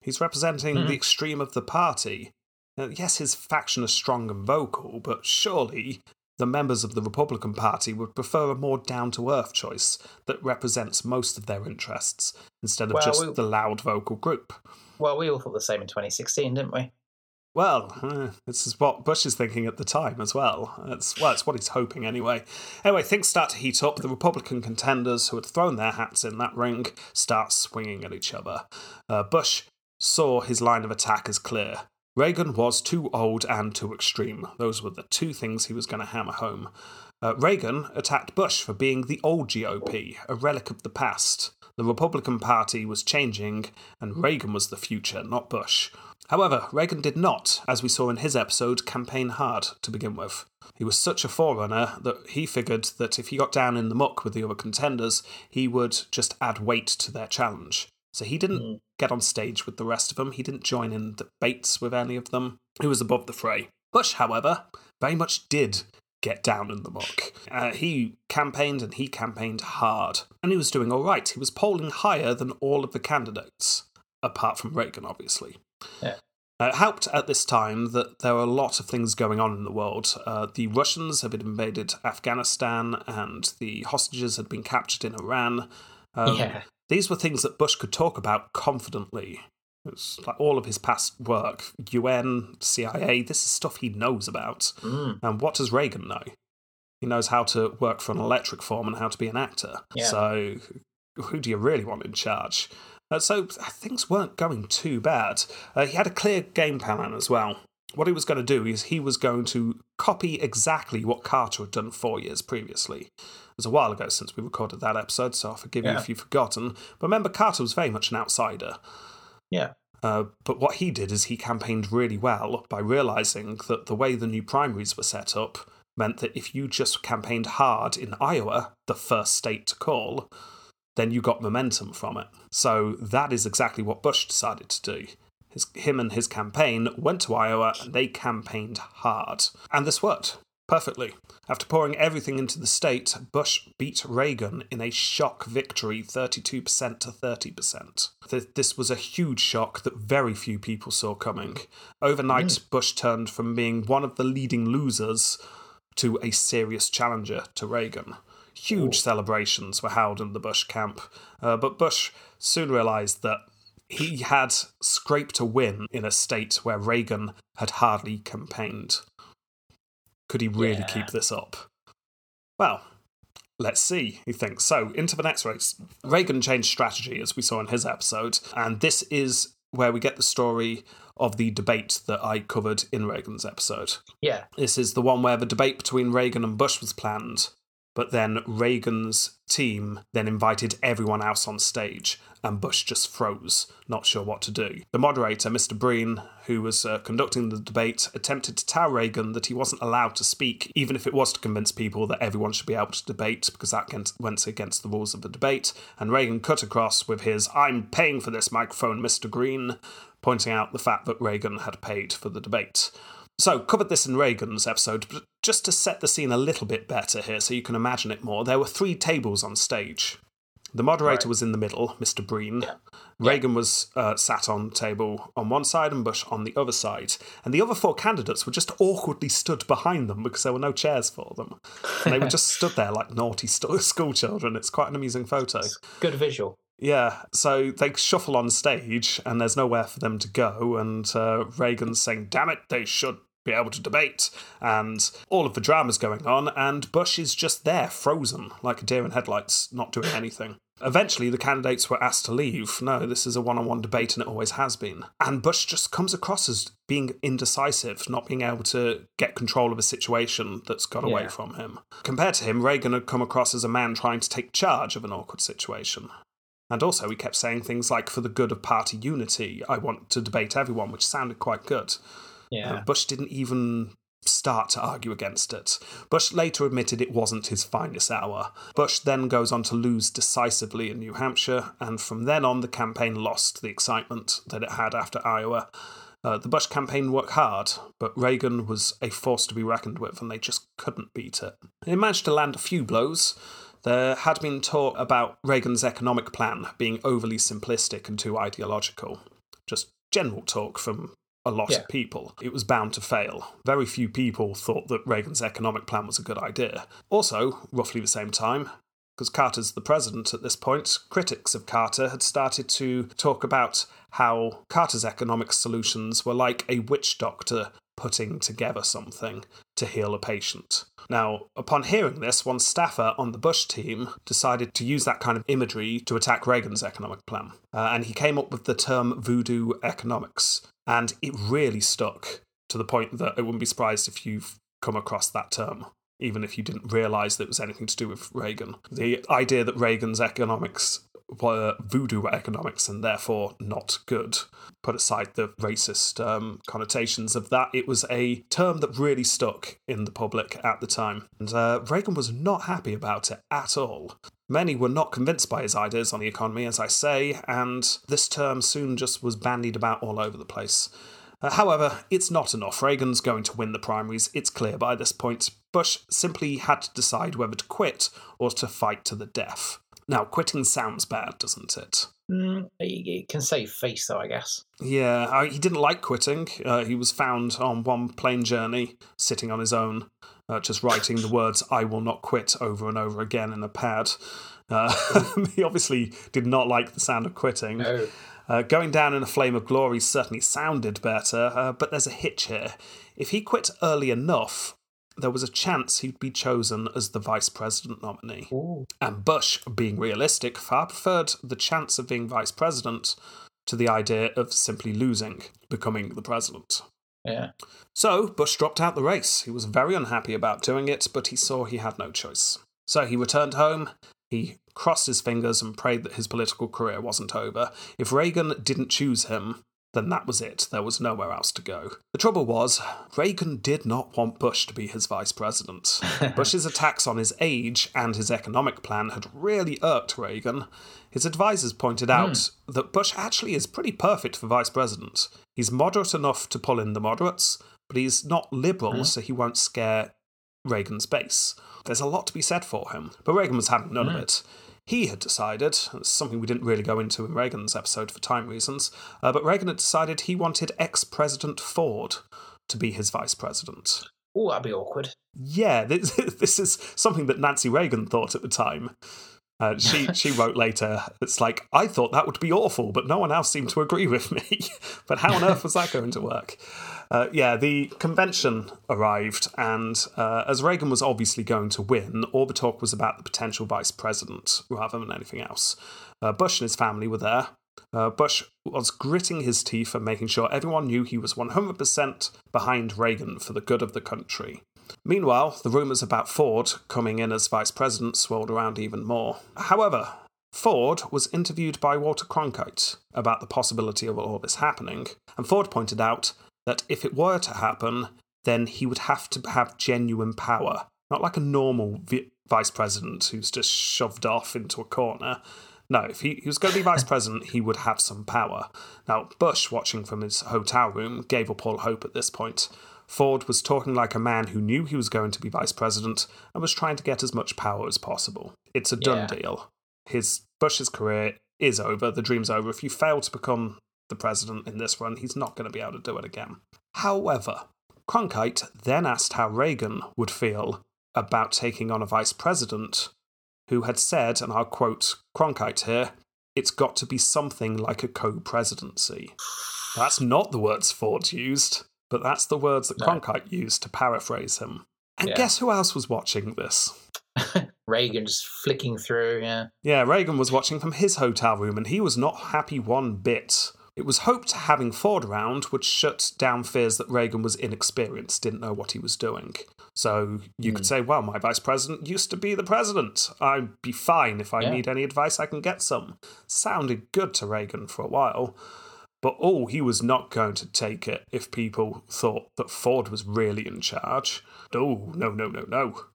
He's representing Mhm. the extreme of the party. Uh, yes, his faction is strong and vocal, but surely the members of the Republican Party would prefer a more down to earth choice that represents most of their interests instead of Well, just we- the loud vocal group. Well, we all thought the same in 2016, didn't we? Well, uh, this is what Bush is thinking at the time as well. It's, well, it's what he's hoping anyway. Anyway, things start to heat up. The Republican contenders who had thrown their hats in that ring start swinging at each other. Uh, Bush saw his line of attack as clear. Reagan was too old and too extreme. Those were the two things he was going to hammer home. Uh, Reagan attacked Bush for being the old GOP, a relic of the past. The Republican Party was changing, and Reagan was the future, not Bush. However, Reagan did not, as we saw in his episode, campaign hard to begin with. He was such a forerunner that he figured that if he got down in the muck with the other contenders, he would just add weight to their challenge. So he didn't hmm. get on stage with the rest of them, he didn't join in debates with any of them. He was above the fray. Bush, however, very much did get down in the muck. Uh, he campaigned and he campaigned hard, and he was doing all right. He was polling higher than all of the candidates, apart from Reagan, obviously. Yeah. Uh, it helped at this time that there were a lot of things going on in the world. Uh, the Russians had invaded Afghanistan, and the hostages had been captured in Iran. Um, yeah. These were things that Bush could talk about confidently. It's like all of his past work, UN, CIA, this is stuff he knows about. Mm. And what does Reagan know? He knows how to work for an electric form and how to be an actor. Yeah. So, who do you really want in charge? Uh, so things weren't going too bad. Uh, he had a clear game plan as well. What he was going to do is he was going to copy exactly what Carter had done four years previously. It was a while ago since we recorded that episode, so I'll forgive you if you've forgotten. But remember, Carter was very much an outsider. Yeah. Uh, but what he did is he campaigned really well by realizing that the way the new primaries were set up meant that if you just campaigned hard in Iowa, the first state to call, then you got momentum from it. So that is exactly what Bush decided to do. His, him and his campaign went to Iowa and they campaigned hard. And this worked perfectly. After pouring everything into the state, Bush beat Reagan in a shock victory 32% to 30%. This was a huge shock that very few people saw coming. Overnight, Bush turned from being one of the leading losers to a serious challenger to Reagan. Huge celebrations were held in the Bush camp, uh, but Bush soon realized that he had scraped a win in a state where Reagan had hardly campaigned. Could he really Yeah. keep this up? Well, let's see, he thinks. So, into the next race. Reagan changed strategy, as we saw in his episode, and this is where we get the story of the debate that I covered in Reagan's episode. Yeah. This is the one where the debate between Reagan and Bush was planned, but then Reagan's team then invited everyone else on stage, and Bush just froze, not sure what to do. The moderator, Mr. Breen, who was uh, conducting the debate, attempted to tell Reagan that he wasn't allowed to speak, even if it was to convince people that everyone should be able to debate, because that went against the rules of the debate. And Reagan cut across with his I'm paying for this microphone, Mr. Green, pointing out the fact that Reagan had paid for the debate. So, covered this in Reagan's episode, but just to set the scene a little bit better here so you can imagine it more, there were three tables on stage. The moderator Right. was in the middle, Mr. Breen. Reagan was uh, sat on the table on one side and Bush on the other side. And the other four candidates were just awkwardly stood behind them because there were no chairs for them. And they were just stood there like naughty st- school children. It's quite an amusing photo. Good visual. Yeah, so they shuffle on stage and there's nowhere for them to go. And uh, Reagan's saying, damn it, they should be able to debate. And all of the drama's going on, and Bush is just there, frozen, like a deer in headlights, not doing anything. Eventually, the candidates were asked to leave. No, this is a one on one debate, and it always has been. And Bush just comes across as being indecisive, not being able to get control of a situation that's got away Yeah. from him. Compared to him, Reagan had come across as a man trying to take charge of an awkward situation. And also, he kept saying things like, for the good of party unity, I want to debate everyone, which sounded quite good. Yeah. Uh, Bush didn't even start to argue against it. Bush later admitted it wasn't his finest hour. Bush then goes on to lose decisively in New Hampshire, and from then on, the campaign lost the excitement that it had after Iowa. Uh, the Bush campaign worked hard, but Reagan was a force to be reckoned with, and they just couldn't beat it. They managed to land a few blows. There had been talk about Reagan's economic plan being overly simplistic and too ideological. Just general talk from a lot Yeah. of people. It was bound to fail. Very few people thought that Reagan's economic plan was a good idea. Also, roughly the same time, because Carter's the president at this point, critics of Carter had started to talk about how Carter's economic solutions were like a witch doctor putting together something to heal a patient. Now, upon hearing this, one staffer on the Bush team decided to use that kind of imagery to attack Reagan's economic plan. Uh, and he came up with the term voodoo economics. And it really stuck to the point that I wouldn't be surprised if you've come across that term, even if you didn't realize that it was anything to do with Reagan. The idea that Reagan's economics were voodoo economics and therefore not good. Put aside the racist um, connotations of that, it was a term that really stuck in the public at the time. And uh, Reagan was not happy about it at all. Many were not convinced by his ideas on the economy, as I say, and this term soon just was bandied about all over the place. Uh, however, it's not enough. Reagan's going to win the primaries, it's clear by this point. Bush simply had to decide whether to quit or to fight to the death. Now, quitting sounds bad, doesn't it? Mm, it can save face, though, I guess. Yeah, I, he didn't like quitting. Uh, he was found on one plane journey, sitting on his own, uh, just writing the words, I will not quit, over and over again in a pad. Uh, he obviously did not like the sound of quitting. No. Uh, going down in a flame of glory certainly sounded better, uh, but there's a hitch here. If he quit early enough, there was a chance he'd be chosen as the vice president nominee. Ooh. And Bush, being realistic, far preferred the chance of being vice president to the idea of simply losing, becoming the president. Yeah. So, Bush dropped out the race. He was very unhappy about doing it, but he saw he had no choice. So he returned home. He crossed his fingers and prayed that his political career wasn't over. If Reagan didn't choose him, then that was it. There was nowhere else to go. The trouble was, Reagan did not want Bush to be his vice president. Bush's attacks on his age and his economic plan had really irked Reagan. His advisors pointed hmm. out that Bush actually is pretty perfect for vice president. He's moderate enough to pull in the moderates, but he's not liberal, so he won't scare Reagan's base. There's a lot to be said for him, but Reagan was having none of it. He had decided, something we didn't really go into in Reagan's episode for time reasons, uh, but Reagan had decided he wanted ex President Ford to be his vice president. Oh, that'd be awkward. Yeah, this, this is something that Nancy Reagan thought at the time. Uh, she she wrote later, it's like, I thought that would be awful, but no one else seemed to agree with me. but how on earth was that going to work? Uh, yeah, the convention arrived, and uh, as Reagan was obviously going to win, all the talk was about the potential vice president rather than anything else. Uh, Bush and his family were there. Uh, Bush was gritting his teeth and making sure everyone knew he was 100% behind Reagan for the good of the country. Meanwhile, the rumours about Ford coming in as vice president swirled around even more. However, Ford was interviewed by Walter Cronkite about the possibility of all this happening, and Ford pointed out that if it were to happen, then he would have to have genuine power, not like a normal vi- vice president who's just shoved off into a corner. No, if he, he was going to be vice president, he would have some power. Now, Bush, watching from his hotel room, gave up all hope at this point. Ford was talking like a man who knew he was going to be vice president and was trying to get as much power as possible. It's a done Yeah. deal. His Bush's career is over. The dream's over. If you fail to become the president in this run, he's not going to be able to do it again. However, Cronkite then asked how Reagan would feel about taking on a vice president who had said, and I'll quote Cronkite here, it's got to be something like a co presidency. That's not the words Ford used, but that's the words that No. Cronkite used to paraphrase him. And Yeah. guess who else was watching this? Reagan just flicking through, yeah. Yeah, Reagan was watching from his hotel room and he was not happy one bit. It was hoped having Ford around would shut down fears that Reagan was inexperienced, didn't know what he was doing. So you could hmm. say, well, my vice president used to be the president. I'd be fine if I Yeah. need any advice, I can get some. Sounded good to Reagan for a while. But oh, he was not going to take it if people thought that Ford was really in charge. Oh, no, no, no, no.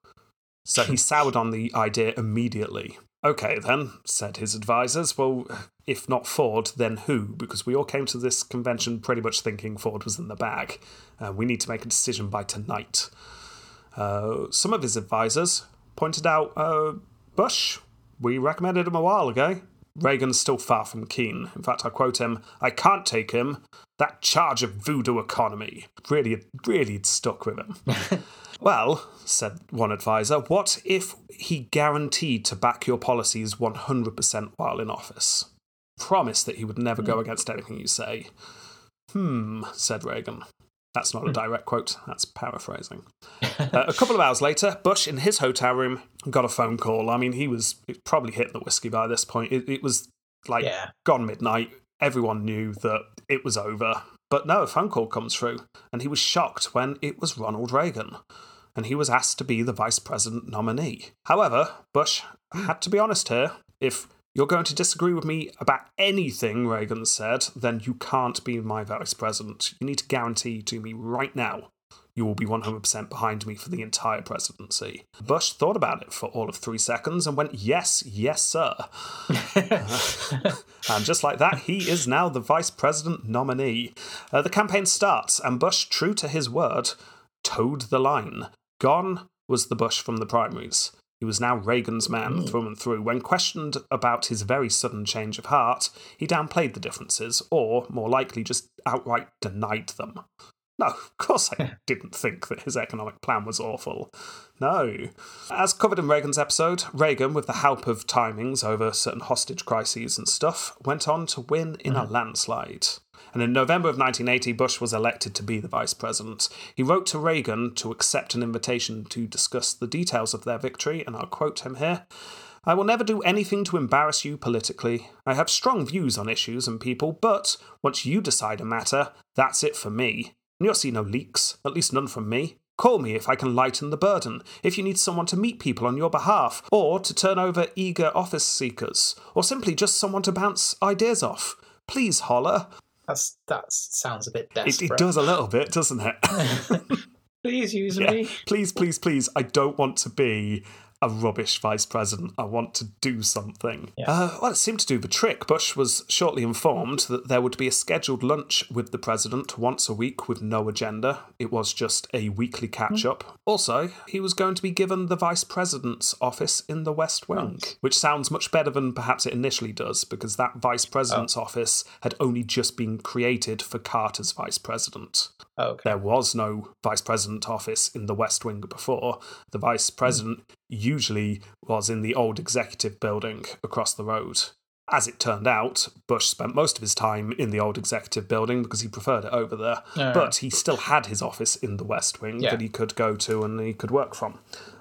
So he soured on the idea immediately. Okay, then, said his advisors. Well, if not Ford, then who? Because we all came to this convention pretty much thinking Ford was in the bag. Uh, we need to make a decision by tonight. Uh, some of his advisors pointed out uh, Bush, we recommended him a while ago. Reagan's still far from keen. In fact, I quote him I can't take him. That charge of voodoo economy. Really, really stuck with him. Well, said one advisor, what if he guaranteed to back your policies 100% while in office? Promise that he would never go against anything you say. Hmm, said Reagan. That's not a direct quote, that's paraphrasing. Uh, a couple of hours later, Bush, in his hotel room, got a phone call. I mean, he was probably hit the whiskey by this point. It, it was like Yeah. gone midnight. Everyone knew that it was over. But no, a phone call comes through, and he was shocked when it was Ronald Reagan, and he was asked to be the vice president nominee. However, Bush had to be honest here. If you're going to disagree with me about anything Reagan said, then you can't be my vice president. You need to guarantee to me right now you will be 100% behind me for the entire presidency. Bush thought about it for all of three seconds and went, Yes, yes, sir. And just like that, he is now the vice president nominee. Uh, the campaign starts, and Bush, true to his word, toed the line. Gone was the Bush from the primaries. He was now Reagan's man mm. through and through. When questioned about his very sudden change of heart, he downplayed the differences, or, more likely, just outright denied them. No, of course I didn't think that his economic plan was awful. No. As covered in Reagan's episode, Reagan, with the help of timings over certain hostage crises and stuff, went on to win in a mm-hmm. landslide. And in November of 1980, Bush was elected to be the vice president. He wrote to Reagan to accept an invitation to discuss the details of their victory, and I'll quote him here. I will never do anything to embarrass you politically. I have strong views on issues and people, but once you decide a matter, that's it for me. And you'll see no leaks, at least none from me. Call me if I can lighten the burden, if you need someone to meet people on your behalf, or to turn over eager office seekers, or simply just someone to bounce ideas off. Please holler. That's that sounds a bit It, desperate. it does a little bit, doesn't it? Please use Yeah. me. Please, please, please. I don't want to be a rubbish vice president. I want to do something. Yeah. Uh, well, it seemed to do the trick. Bush was shortly informed that there would be a scheduled lunch with the president once a week with no agenda. It was just a weekly catch up. Also, he was going to be given the vice president's office in the West Wing, Nice. which sounds much better than perhaps it initially does, because that vice president's office had only just been created for Carter's vice president. Oh, okay. There was no vice president office in the West Wing before. The vice hmm. president usually was in the old executive building across the road. As it turned out, Bush spent most of his time in the old executive building because he preferred it over there. Yeah. But he still had his office in the West Wing Yeah. that he could go to and he could work from.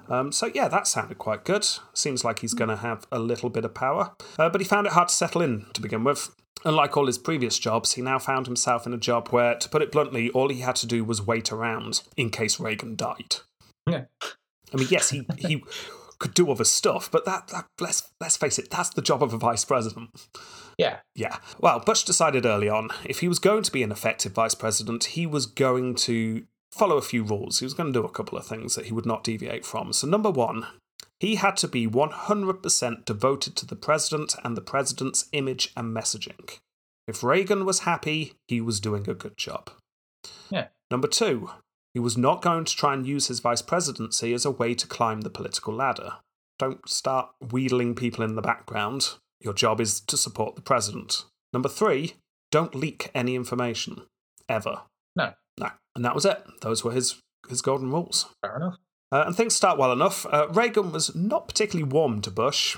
Um, so, yeah, that sounded quite good. Seems like he's going to have a little bit of power. Uh, but he found it hard to settle in to begin with. Unlike all his previous jobs, he now found himself in a job where, to put it bluntly, all he had to do was wait around in case Reagan died. Yeah. I mean, yes, he, he could do other stuff, but that, that let's let's face it, that's the job of a vice president. Yeah. Yeah. Well, Bush decided early on if he was going to be an effective vice president, he was going to follow a few rules. He was going to do a couple of things that he would not deviate from. So, number one, he had to be 100% devoted to the president and the president's image and messaging. If Reagan was happy, he was doing a good job. Yeah. Number two, he was not going to try and use his vice presidency as a way to climb the political ladder. Don't start wheedling people in the background. Your job is to support the president. Number three, don't leak any information. Ever. No. No. And that was it. Those were his, his golden rules. Fair enough. Uh, and things start well enough. Uh, Reagan was not particularly warm to Bush,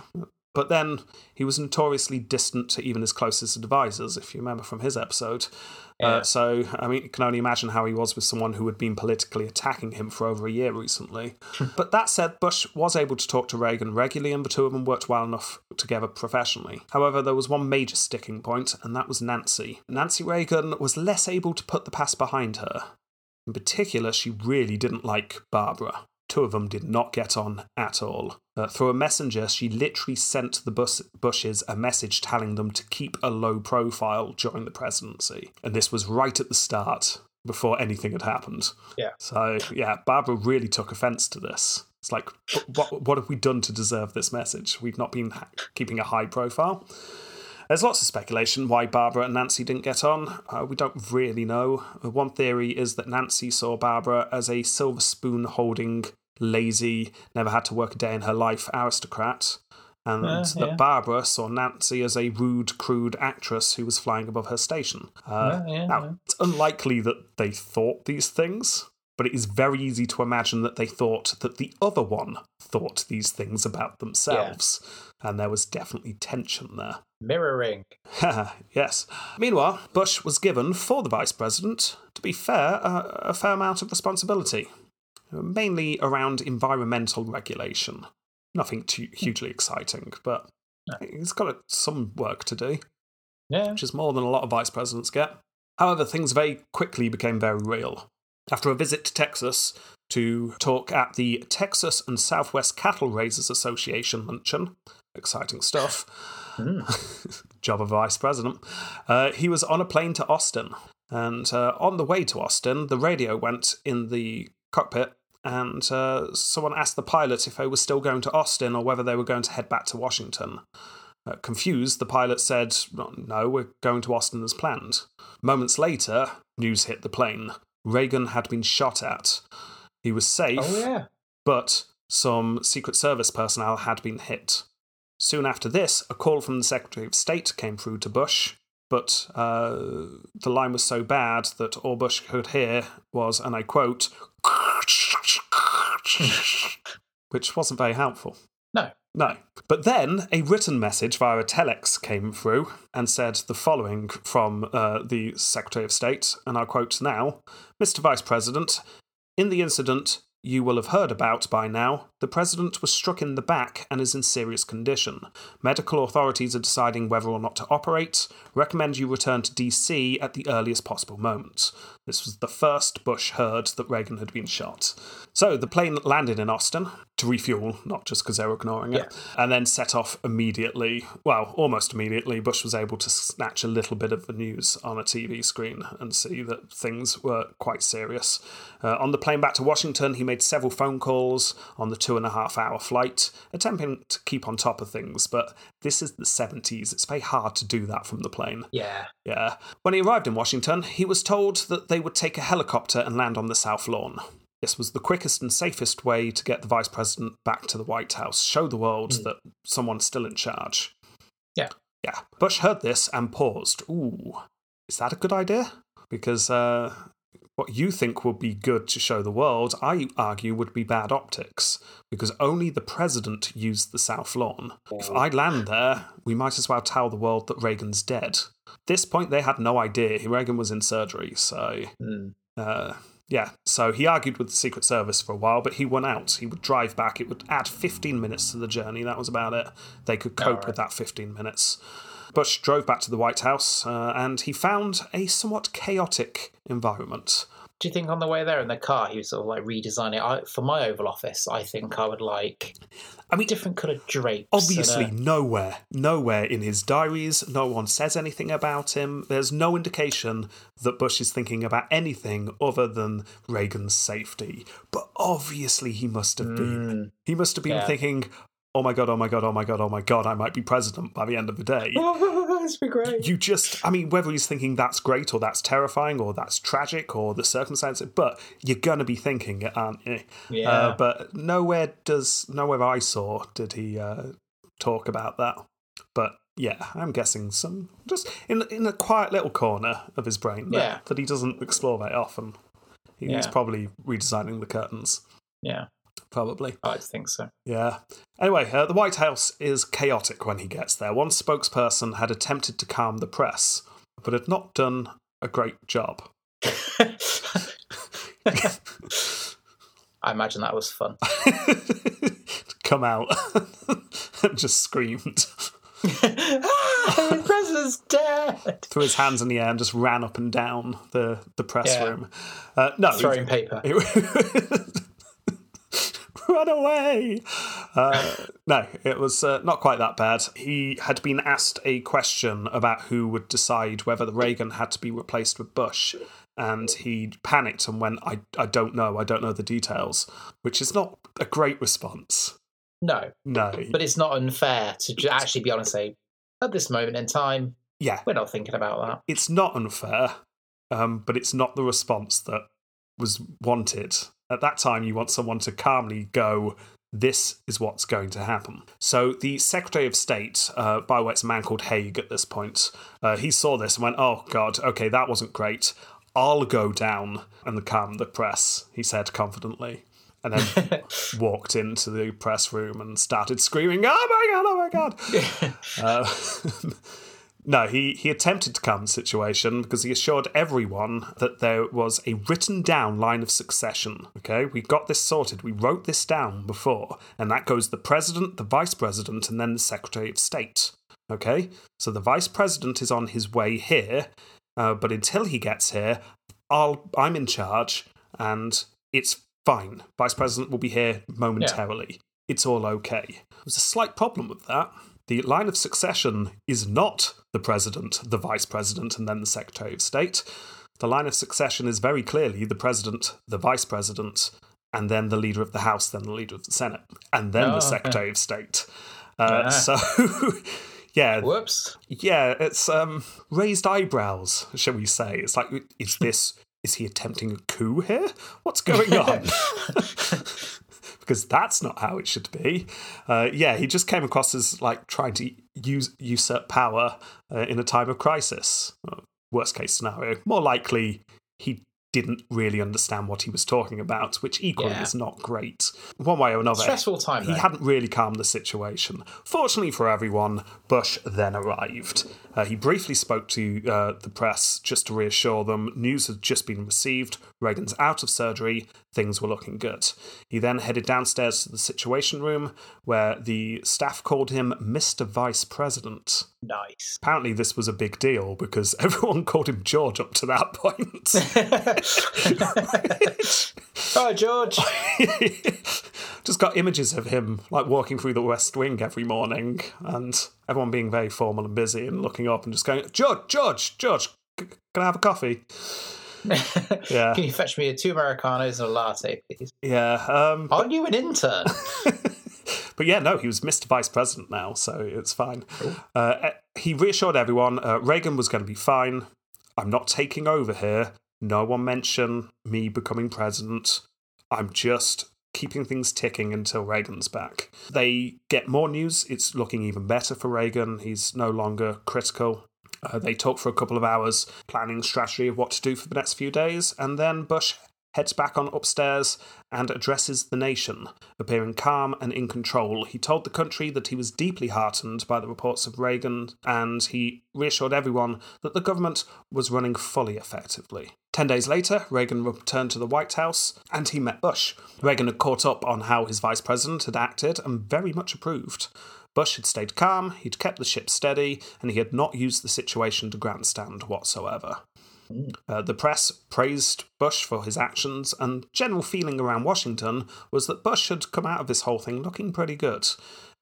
but then he was notoriously distant to even his closest advisors, if you remember from his episode. Yeah. Uh, so, I mean, you can only imagine how he was with someone who had been politically attacking him for over a year recently. but that said, Bush was able to talk to Reagan regularly, and the two of them worked well enough together professionally. However, there was one major sticking point, and that was Nancy. Nancy Reagan was less able to put the past behind her. In particular, she really didn't like Barbara. Two of them did not get on at all. Uh, through a messenger, she literally sent the Bus- Bushes a message telling them to keep a low profile during the presidency. And this was right at the start, before anything had happened. Yeah. So, yeah, Barbara really took offense to this. It's like, what, what have we done to deserve this message? We've not been ha- keeping a high profile. There's lots of speculation why Barbara and Nancy didn't get on. Uh, we don't really know. Uh, One theory is that Nancy saw Barbara as a silver spoon holding, lazy, never had to work a day in her life aristocrat, and Uh, that. Barbara saw Nancy as a rude, crude actress who was flying above her station. Uh, Yeah, yeah, now, yeah. it's unlikely that they thought these things, but it is very easy to imagine that they thought that the other one thought these things about themselves. And there was definitely tension there. Mirroring. yes. Meanwhile, Bush was given, for the vice president, to be fair, a, a fair amount of responsibility, mainly around environmental regulation. Nothing too hugely exciting, but he's got some work to do Yeah. which is more than a lot of vice presidents get. However, things very quickly became very real. After a visit to Texas to talk at the Texas and Southwest Cattle Raisers Association luncheon, exciting stuff, job of vice president, uh, he was on a plane to Austin. And uh, on the way to Austin, the radio went in the cockpit. And uh, someone asked the pilot if they were still going to Austin or whether they were going to head back to Washington. Uh, confused, the pilot said, No, we're going to Austin as planned. Moments later, news hit the plane. Reagan had been shot at. He was safe, Oh yeah. but some Secret Service personnel had been hit. Soon after this, a call from the Secretary of State came through to Bush, but uh, the line was so bad that all Bush could hear was, and I quote, which wasn't very helpful. No. No. But then a written message via a telex came through and said the following from uh, the Secretary of State, and I quote now Mr. Vice President, in the incident you will have heard about by now, the President was struck in the back and is in serious condition. Medical authorities are deciding whether or not to operate. Recommend you return to DC at the earliest possible moment. This was the first Bush heard that Reagan had been shot. So the plane landed in Austin to refuel, not just because they were ignoring it, and then set off immediately. Well, almost immediately. Bush was able to snatch a little bit of the news on a TV screen and see that things were quite serious. Uh, on the plane back to Washington, he made several phone calls on the two and a half hour flight, attempting to keep on top of things, but this is the 70s. It's very hard to do that from the plane. Yeah. Yeah. When he arrived in Washington, he was told that they would take a helicopter and land on the South Lawn. This was the quickest and safest way to get the vice president back to the White House, show the world that someone's still in charge. Yeah. Yeah. Bush heard this and paused. Ooh, is that a good idea? Because uh, what you think would be good to show the world, I argue, would be bad optics. Because only the president used the South Lawn. If I land there, we might as well tell the world that Reagan's dead. At this point, they had no idea Reagan was in surgery, so. Mm. Uh, yeah, so he argued with the Secret Service for a while, but he won out. He would drive back. It would add 15 minutes to the journey. That was about it. They could cope Alright. with that 15 minutes. Bush drove back to the White House uh, and he found a somewhat chaotic environment. Do you think on the way there in the car he was sort of like redesigning? I, for my Oval Office, I think I would like I mean, different coloured drapes. obviously, and, uh, nowhere, nowhere in his diaries, no one says anything about him. There's no indication that Bush is thinking about anything other than Reagan's safety. But obviously, he must have been. He must have been Yeah. thinking, oh my God, oh my God, oh my God, oh my God, I might be president by the end of the day. be great. you just i mean whether he's thinking that's great or that's terrifying or that's tragic or the circumstances but you're gonna be thinking it aren't you Yeah. uh, but nowhere does nowhere i saw did he uh, talk about that but yeah i'm guessing some just in in a quiet little corner of his brain Yeah. that he doesn't explore very often he's Yeah. probably redesigning the curtains yeah, probably I think so. yeah. Anyway, uh, the White House is chaotic when he gets there. One spokesperson had attempted to calm the press, but had not done a great job. I imagine that was fun. Come out and just screamed, ah, the president's dead. threw his hands in the air, and just ran up and down the, the press Yeah. room. Uh, no, Throwing paper. Run away! Uh, no, it was uh, not quite that bad. He had been asked a question about who would decide whether the Reagan had to be replaced with Bush, and he panicked and went, I, I don't know, I don't know the details, which is not a great response. No, No. but it's not unfair to actually be honest. Say at this moment in time, yeah, we're not thinking about that. it's not unfair, um, but it's not the response that was wanted. At that time, you want someone to calmly go, this is what's going to happen. So the Secretary of State, uh, by the way, it's a man called Haig at this point, uh, he saw this and went, oh, God, okay, that wasn't great. I'll go down and calm the press, he said confidently. And then walked into the press room and started screaming, oh my God, oh my God. Uh, no, he, he attempted to calm the situation because he assured everyone that there was a written down line of succession. Okay, we got this sorted. We wrote this down before, and that goes the president, the vice president, and then the secretary of state. Okay, so the vice president is on his way here, uh, but until he gets here, I'll I'm in charge, and it's fine. Vice president will be here momentarily. It's all okay. There's a slight problem with that. The line of succession is not the president, the vice president, and then the secretary of state. The line of succession is very clearly the president, the vice president, and then the leader of the House, then the leader of the Senate, and then Oh, the okay. secretary of state. Uh, Ah. So, yeah, Whoops. yeah, it's um, raised eyebrows, shall we say? It's like, is this is he attempting a coup here? What's going on? because that's not how it should be. Uh, yeah, he just came across as like trying to use usurp power uh, in a time of crisis. Worst case scenario. More likely, he didn't really understand what he was talking about, which equally Yeah. is not great. One way or another. Stressful time, He though. hadn't really calmed the situation. Fortunately for everyone, Bush then arrived. Uh, he briefly spoke to uh, the press just to reassure them news had just been received, Reagan's out of surgery, things were looking good. He then headed downstairs to the Situation Room, where the staff called him Mr. Vice President. Nice. Apparently, this was a big deal because everyone called him George up to that point. oh, George. Just got images of him like walking through the West Wing every morning, and everyone being very formal and busy, and looking up and just going, "George, George, George, can I have a coffee?" Yeah, Can you fetch me a two Americanos and a latte, please? yeah. Um, Aren't you an intern? but yeah, no, he was Mr. Vice President now, so it's fine. Uh, he reassured everyone uh, Reagan was going to be fine. I'm not taking over here. No one mention me becoming president. I'm just keeping things ticking until Reagan's back. They get more news. It's looking even better for Reagan. He's no longer critical. Uh, they talk for a couple of hours, planning strategy of what to do for the next few days, and then Bush heads back on upstairs and addresses the nation. Appearing calm and in control, he told the country that he was deeply heartened by the reports of Reagan and he reassured everyone that the government was running fully effectively. Ten days later, Reagan returned to the White House and he met Bush. Reagan had caught up on how his vice president had acted and very much approved. Bush had stayed calm, he'd kept the ship steady, and he had not used the situation to grandstand whatsoever. Uh, the press praised Bush for his actions, and general feeling around Washington was that Bush had come out of this whole thing looking pretty good.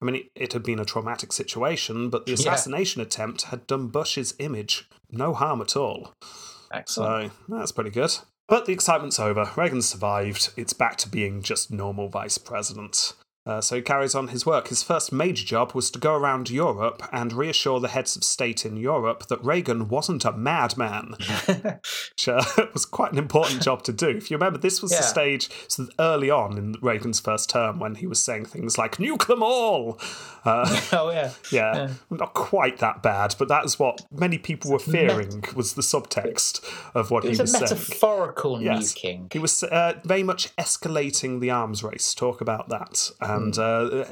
I mean, it, it had been a traumatic situation, but the assassination attempt had done Bush's image no harm at all. Excellent. So that's pretty good. But the excitement's over. Reagan survived. It's back to being just normal vice president. Uh, so he carries on his work. His first major job was to go around Europe and reassure the heads of state in Europe that Reagan wasn't a madman, which uh, was quite an important job to do. If you remember, this was the stage so early on in Reagan's first term when he was saying things like "nuke them all." Uh, oh, yeah. yeah, not quite that bad, but that is what many people were fearing was the subtext of what he was a was saying. metaphorical Yes. nuking. He was uh, very much escalating the arms race. Talk about that. And uh,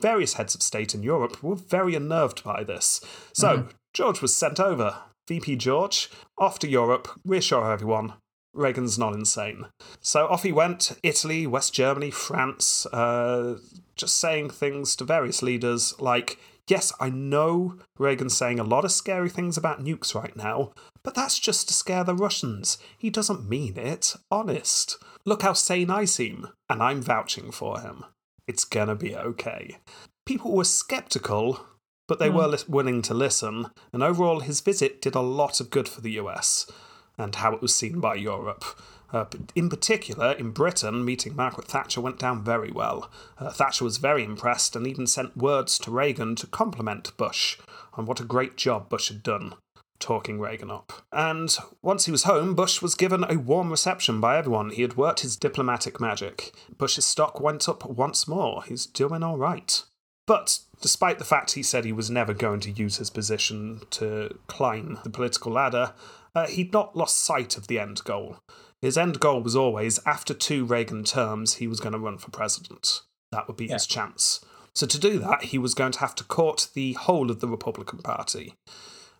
various heads of state in Europe were very unnerved by this. So George was sent over. VP George, off to Europe, reassure everyone. Reagan's not insane. So off he went Italy, West Germany, France, uh, just saying things to various leaders like, Yes, I know Reagan's saying a lot of scary things about nukes right now, but that's just to scare the Russians. He doesn't mean it. Honest. Look how sane I seem, and I'm vouching for him. It's gonna be okay. People were skeptical, but they were li- willing to listen, and overall, his visit did a lot of good for the US and how it was seen by Europe. Uh, in particular, in Britain, meeting Margaret Thatcher went down very well. Uh, Thatcher was very impressed and even sent words to Reagan to compliment Bush on what a great job Bush had done talking Reagan up. And once he was home, Bush was given a warm reception by everyone. He had worked his diplomatic magic. Bush's stock went up once more. He's doing all right. But despite the fact he said he was never going to use his position to climb the political ladder, uh, he'd not lost sight of the end goal. His end goal was always, after two Reagan terms, he was going to run for president. That would be his chance. So to do that, he was going to have to court the whole of the Republican Party,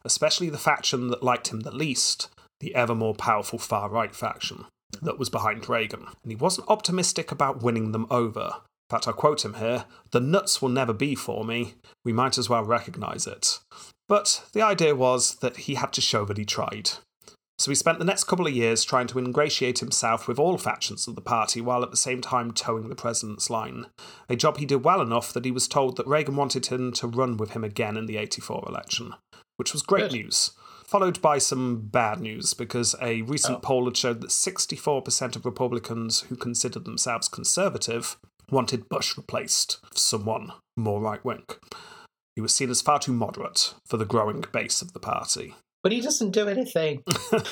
especially the faction that liked him the least, the ever more powerful far right faction that was behind Reagan. And he wasn't optimistic about winning them over. In fact, I quote him here The nuts will never be for me. We might as well recognise it. But the idea was that he had to show that he tried. So he spent the next couple of years trying to ingratiate himself with all factions of the party while at the same time toeing the president's line. A job he did well enough that he was told that Reagan wanted him to run with him again in the 84 election, which was great Good. news. Followed by some bad news because a recent Oh. poll had showed that 64% of Republicans who considered themselves conservative wanted Bush replaced with someone more right wing. He was seen as far too moderate for the growing base of the party. But he doesn't do anything.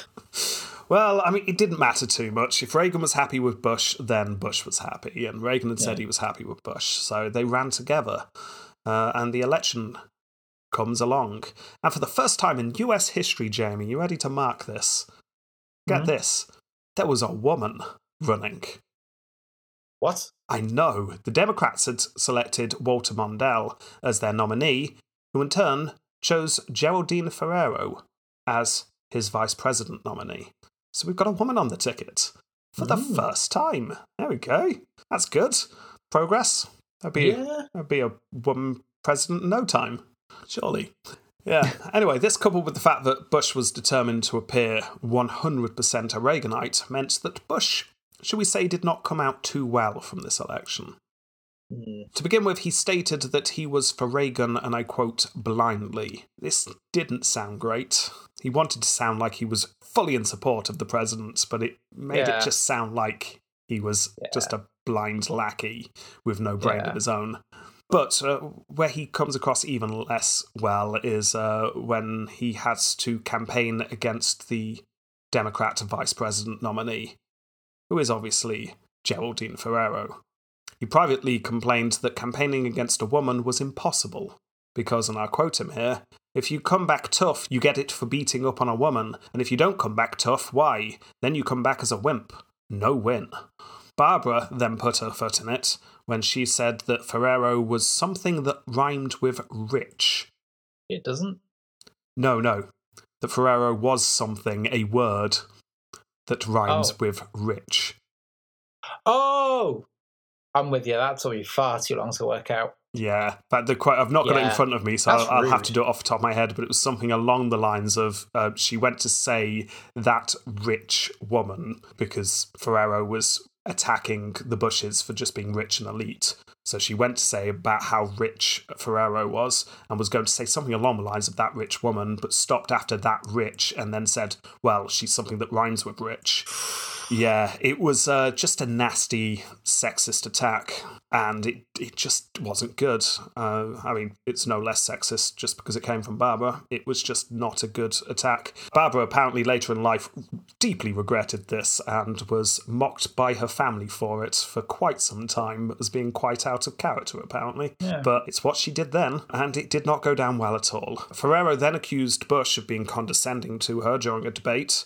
Well, I mean, it didn't matter too much. If Reagan was happy with Bush, then Bush was happy. And Reagan had said he was happy with Bush. So they ran together. Uh, and the election comes along. And for the first time in US history, Jamie, you ready to mark this? Get Mhm. this. there was a woman running. What? I know the Democrats had selected Walter Mondale as their nominee, who in turn chose Geraldine Ferraro as his vice president nominee. So we've got a woman on the ticket for the Mm. first time. There we go. That's good. Progress. That'd be, Yeah. that'd be a woman president in no time, surely. Yeah. anyway, this coupled with the fact that Bush was determined to appear 100% a Reaganite meant that Bush, shall we say, did not come out too well from this election. Mm. To begin with, he stated that he was for Reagan, and I quote, blindly. This didn't sound great. He wanted to sound like he was fully in support of the president, but it made Yeah. it just sound like he was just a blind lackey with no brain Yeah. of his own. But uh, where he comes across even less well is uh, when he has to campaign against the Democrat vice president nominee, who is obviously Geraldine Ferraro. He privately complained that campaigning against a woman was impossible, because, and I'll quote him here, if you come back tough, you get it for beating up on a woman, and if you don't come back tough, why? Then you come back as a wimp. No win. Barbara then put her foot in it when she said that Ferraro was something that rhymed with rich. It doesn't. No, no. That Ferraro was something, a word that rhymes Oh. with rich. Oh, I'm with you. That took me far too long to work out. Yeah, but the quote I've not got it in front of me, so I'll, I'll have to do it off the top of my head. But it was something along the lines of uh, she went to say that rich woman because Ferraro was attacking the Bushes for just being rich and elite. So she went to say about how rich Ferraro was and was going to say something along the lines of that rich woman, but stopped after that rich and then said, well, she's something that rhymes with rich. Yeah, it was uh, just a nasty sexist attack, and it, it just wasn't good. Uh, I mean, it's no less sexist just because it came from Barbara. It was just not a good attack. Barbara apparently later in life deeply regretted this and was mocked by her family for it for quite some time as being quite out of character, apparently. Yeah. But it's what she did then, and it did not go down well at all. Ferraro then accused Bush of being condescending to her during a debate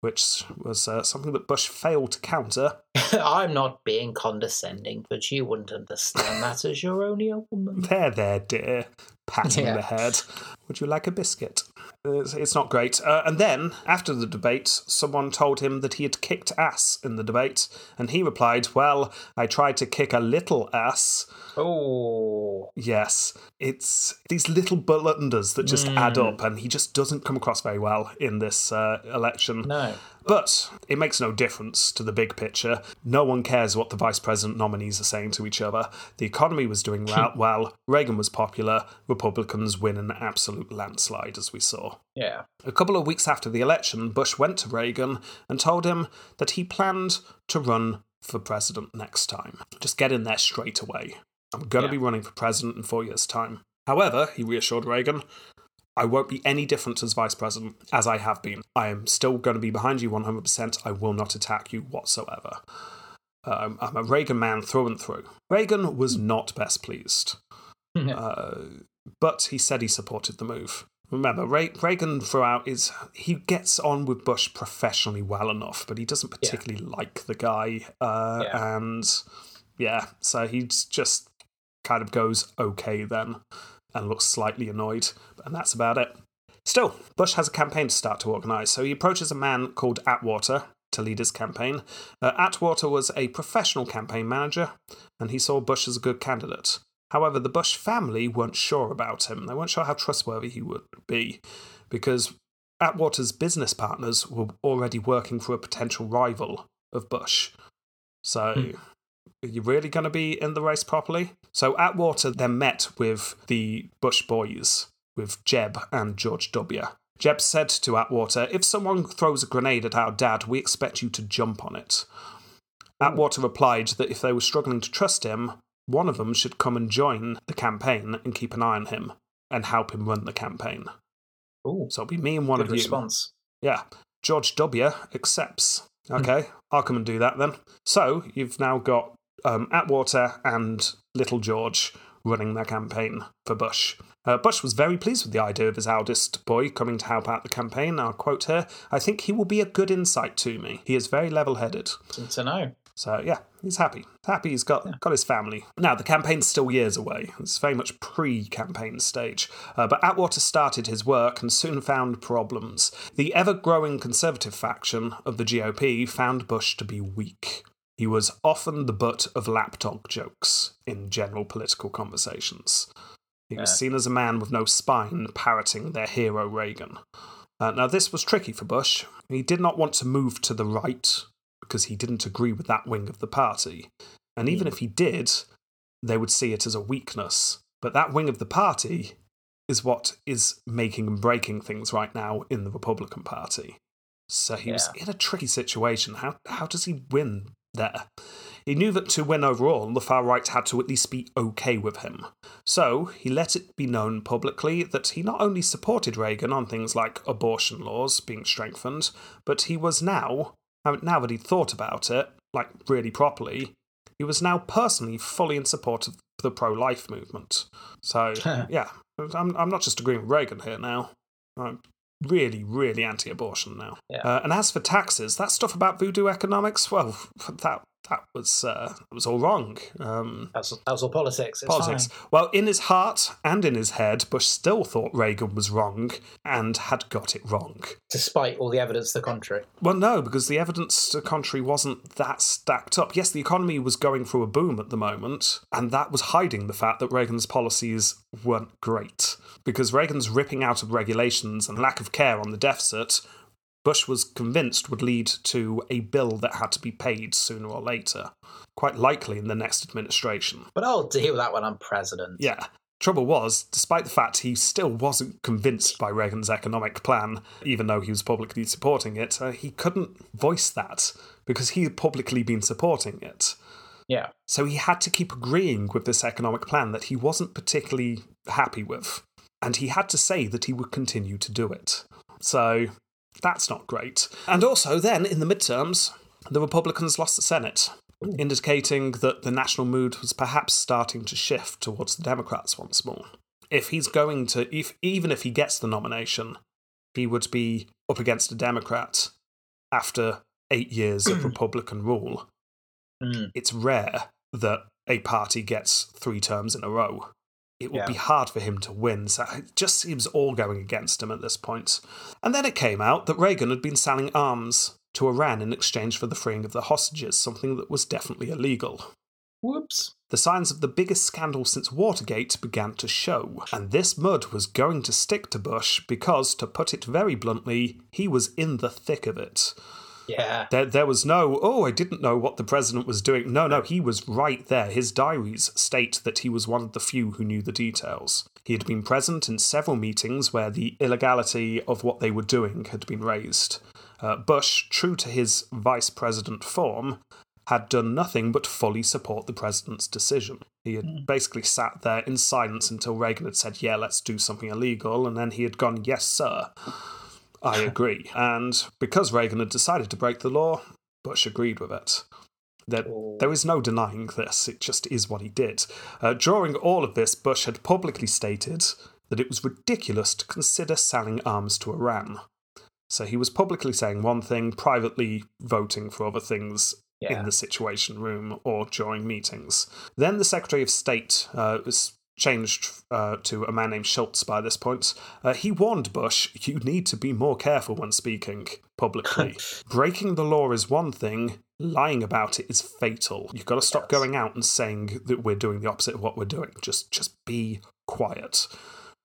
which was uh, something that Bush failed to counter. I'm not being condescending, but you wouldn't understand that as you're only a woman. There, there, dear. Patting Yeah. the head. Would you like a biscuit? It's, it's not great. Uh, and then, after the debate, someone told him that he had kicked ass in the debate, and he replied, Well, I tried to kick a little ass. Oh, Yes, it's these little blunders that just add Hmm. up, and he just doesn't come across very well in this uh, election. no. But it makes no difference to the big picture. No one cares what the vice president nominees are saying to each other. The economy was doing well, Reagan was popular, Republicans win an absolute landslide, as we saw. Yeah. A couple of weeks after the election, Bush went to Reagan and told him that he planned to run for president next time. Just get in there straight away. I'm going to Yeah. be running for president in four years' time. However, he reassured Reagan, I won't be any different as vice president as I have been. I am still going to be behind you 100%. I will not attack you whatsoever. Um, I'm a Reagan man through and through. Reagan was not best pleased uh, but he said he supported the move. Remember, Re- Reagan throughout is he gets on with Bush professionally well enough, but he doesn't particularly like the guy, uh, Yeah. and yeah, so he just kind of goes okay then, and looks slightly annoyed, and that's about it. Still, Bush has a campaign to start to organise, so he approaches a man called Atwater to lead his campaign. Uh, Atwater was a professional campaign manager, and he saw Bush as a good candidate. However, the Bush family weren't sure about him. They weren't sure how trustworthy he would be, because Atwater's business partners were already working for a potential rival of Bush. So, Hmm. Are you really going to be in the race properly? So, Atwater then met with the Bush boys, with Jeb and George W. Jeb said to Atwater, If someone throws a grenade at our dad, we expect you to jump on it. Atwater replied that if they were struggling to trust him, one of them should come and join the campaign and keep an eye on him and help him run the campaign. Ooh, So it'll be me and one of you. response. Yeah. George W. accepts. Hmm. Okay, I'll come and do that then. So you've now got um, Atwater and Little George running their campaign for Bush. Uh, Bush was very pleased with the idea of his eldest boy coming to help out the campaign. I'll quote her I think he will be a good insight to me. He is very level headed. Good to know. So yeah, he's happy. Happy he's got got his family. Now the campaign's still years away. It's very much pre-campaign stage. Uh, but Atwater started his work and soon found problems. The ever-growing conservative faction of the GOP found Bush to be weak. He was often the butt of lapdog jokes in general political conversations. He was seen as a man with no spine, parroting their hero Reagan. Uh, now, this was tricky for Bush. He did not want to move to the right because he didn't agree with that wing of the party. And even if he did, they would see it as a weakness. But that wing of the party is what is making and breaking things right now in the Republican Party. So he was in a tricky situation. How, how does he win there? He knew that to win overall, the far right had to at least be okay with him. So he let it be known publicly that he not only supported Reagan on things like abortion laws being strengthened, but he was now, now that he'd thought about it, like really properly, he was now personally fully in support of the pro life movement. So, yeah, I'm, I'm not just agreeing with Reagan here now. I'm really, really anti abortion now. Yeah. Uh, and as for taxes, that stuff about voodoo economics, well, that that was uh, that was all wrong. Um, That's, that's all politics. It's politics. fine. Well, in his heart and in his head, Bush still thought Reagan was wrong and had got it wrong. Despite all the evidence to the contrary. Well, no, because the evidence to the contrary wasn't that stacked up. Yes, the economy was going through a boom at the moment, and that was hiding the fact that Reagan's policies weren't great. Because Reagan's ripping out of regulations and lack of care on the deficit, Bush was convinced would lead to a bill that had to be paid sooner or later, quite likely in the next administration. But I'll deal with that when I'm president. Yeah. Trouble was, despite the fact he still wasn't convinced by Reagan's economic plan, even though he was publicly supporting it, uh, he couldn't voice that because he had publicly been supporting it. Yeah. So he had to keep agreeing with this economic plan that he wasn't particularly happy with. And he had to say that he would continue to do it. So that's not great. And also, then in the midterms, the Republicans lost the Senate, indicating that the national mood was perhaps starting to shift towards the Democrats once more. If he's going to, if even if he gets the nomination, he would be up against a Democrat after eight years of Republican rule. Mm. It's rare that a party gets three terms in a row. It would Yeah. be hard for him to win, so it just seems all going against him at this point. And then it came out that Reagan had been selling arms to Iran in exchange for the freeing of the hostages, something that was definitely illegal. Whoops. The signs of the biggest scandal since Watergate began to show, and this mud was going to stick to Bush because, to put it very bluntly, he was in the thick of it. Yeah. There, there was no, oh, I didn't know what the president was doing. No, no, he was right there. His diaries state that he was one of the few who knew the details. He had been present in several meetings where the illegality of what they were doing had been raised. Uh, Bush, true to his vice president form, had done nothing but fully support the president's decision. He had basically sat there in silence until Reagan had said, Yeah, let's do something illegal, and then he had gone, Yes, sir. I agree. And because Reagan had decided to break the law, Bush agreed with it. There, there is no denying this, it just is what he did. Uh, during all of this, Bush had publicly stated that it was ridiculous to consider selling arms to Iran. So he was publicly saying one thing, privately voting for other things Yeah. in the Situation Room or during meetings. Then the Secretary of State uh, was changed uh, to a man named Shultz by this point. Uh, he warned Bush, you need to be more careful when speaking publicly. Breaking the law is one thing, lying about it is fatal. You've got to stop going out and saying that we're doing the opposite of what we're doing. Just, just be quiet.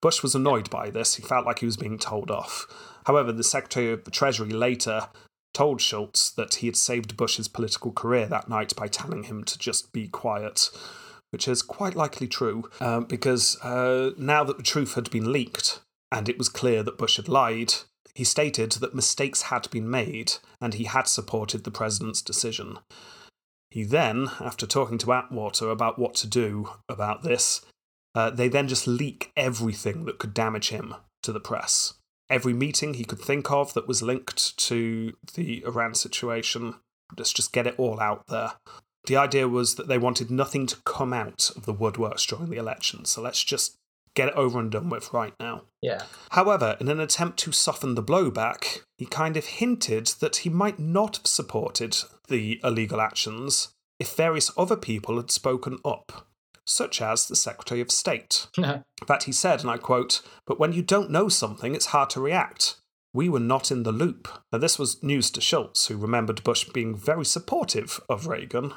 Bush was annoyed by this. He felt like he was being told off. However, the Secretary of the Treasury later told Shultz that he had saved Bush's political career that night by telling him to just be quiet, which is quite likely true, um, because uh, now that the truth had been leaked and it was clear that Bush had lied, he stated that mistakes had been made and he had supported the president's decision. He then, after talking to Atwater about what to do about this, uh, they then just leak everything that could damage him to the press. Every meeting he could think of that was linked to the Iran situation, let's just get it all out there. The idea was that they wanted nothing to come out of the woodworks during the election, so let's just get it over and done with right now. Yeah. However, in an attempt to soften the blowback, he kind of hinted that he might not have supported the illegal actions if various other people had spoken up, such as the Secretary of State. In fact, he said, and I quote, But when you don't know something, it's hard to react. We were not in the loop. Now, this was news to Shultz, who remembered Bush being very supportive of Reagan.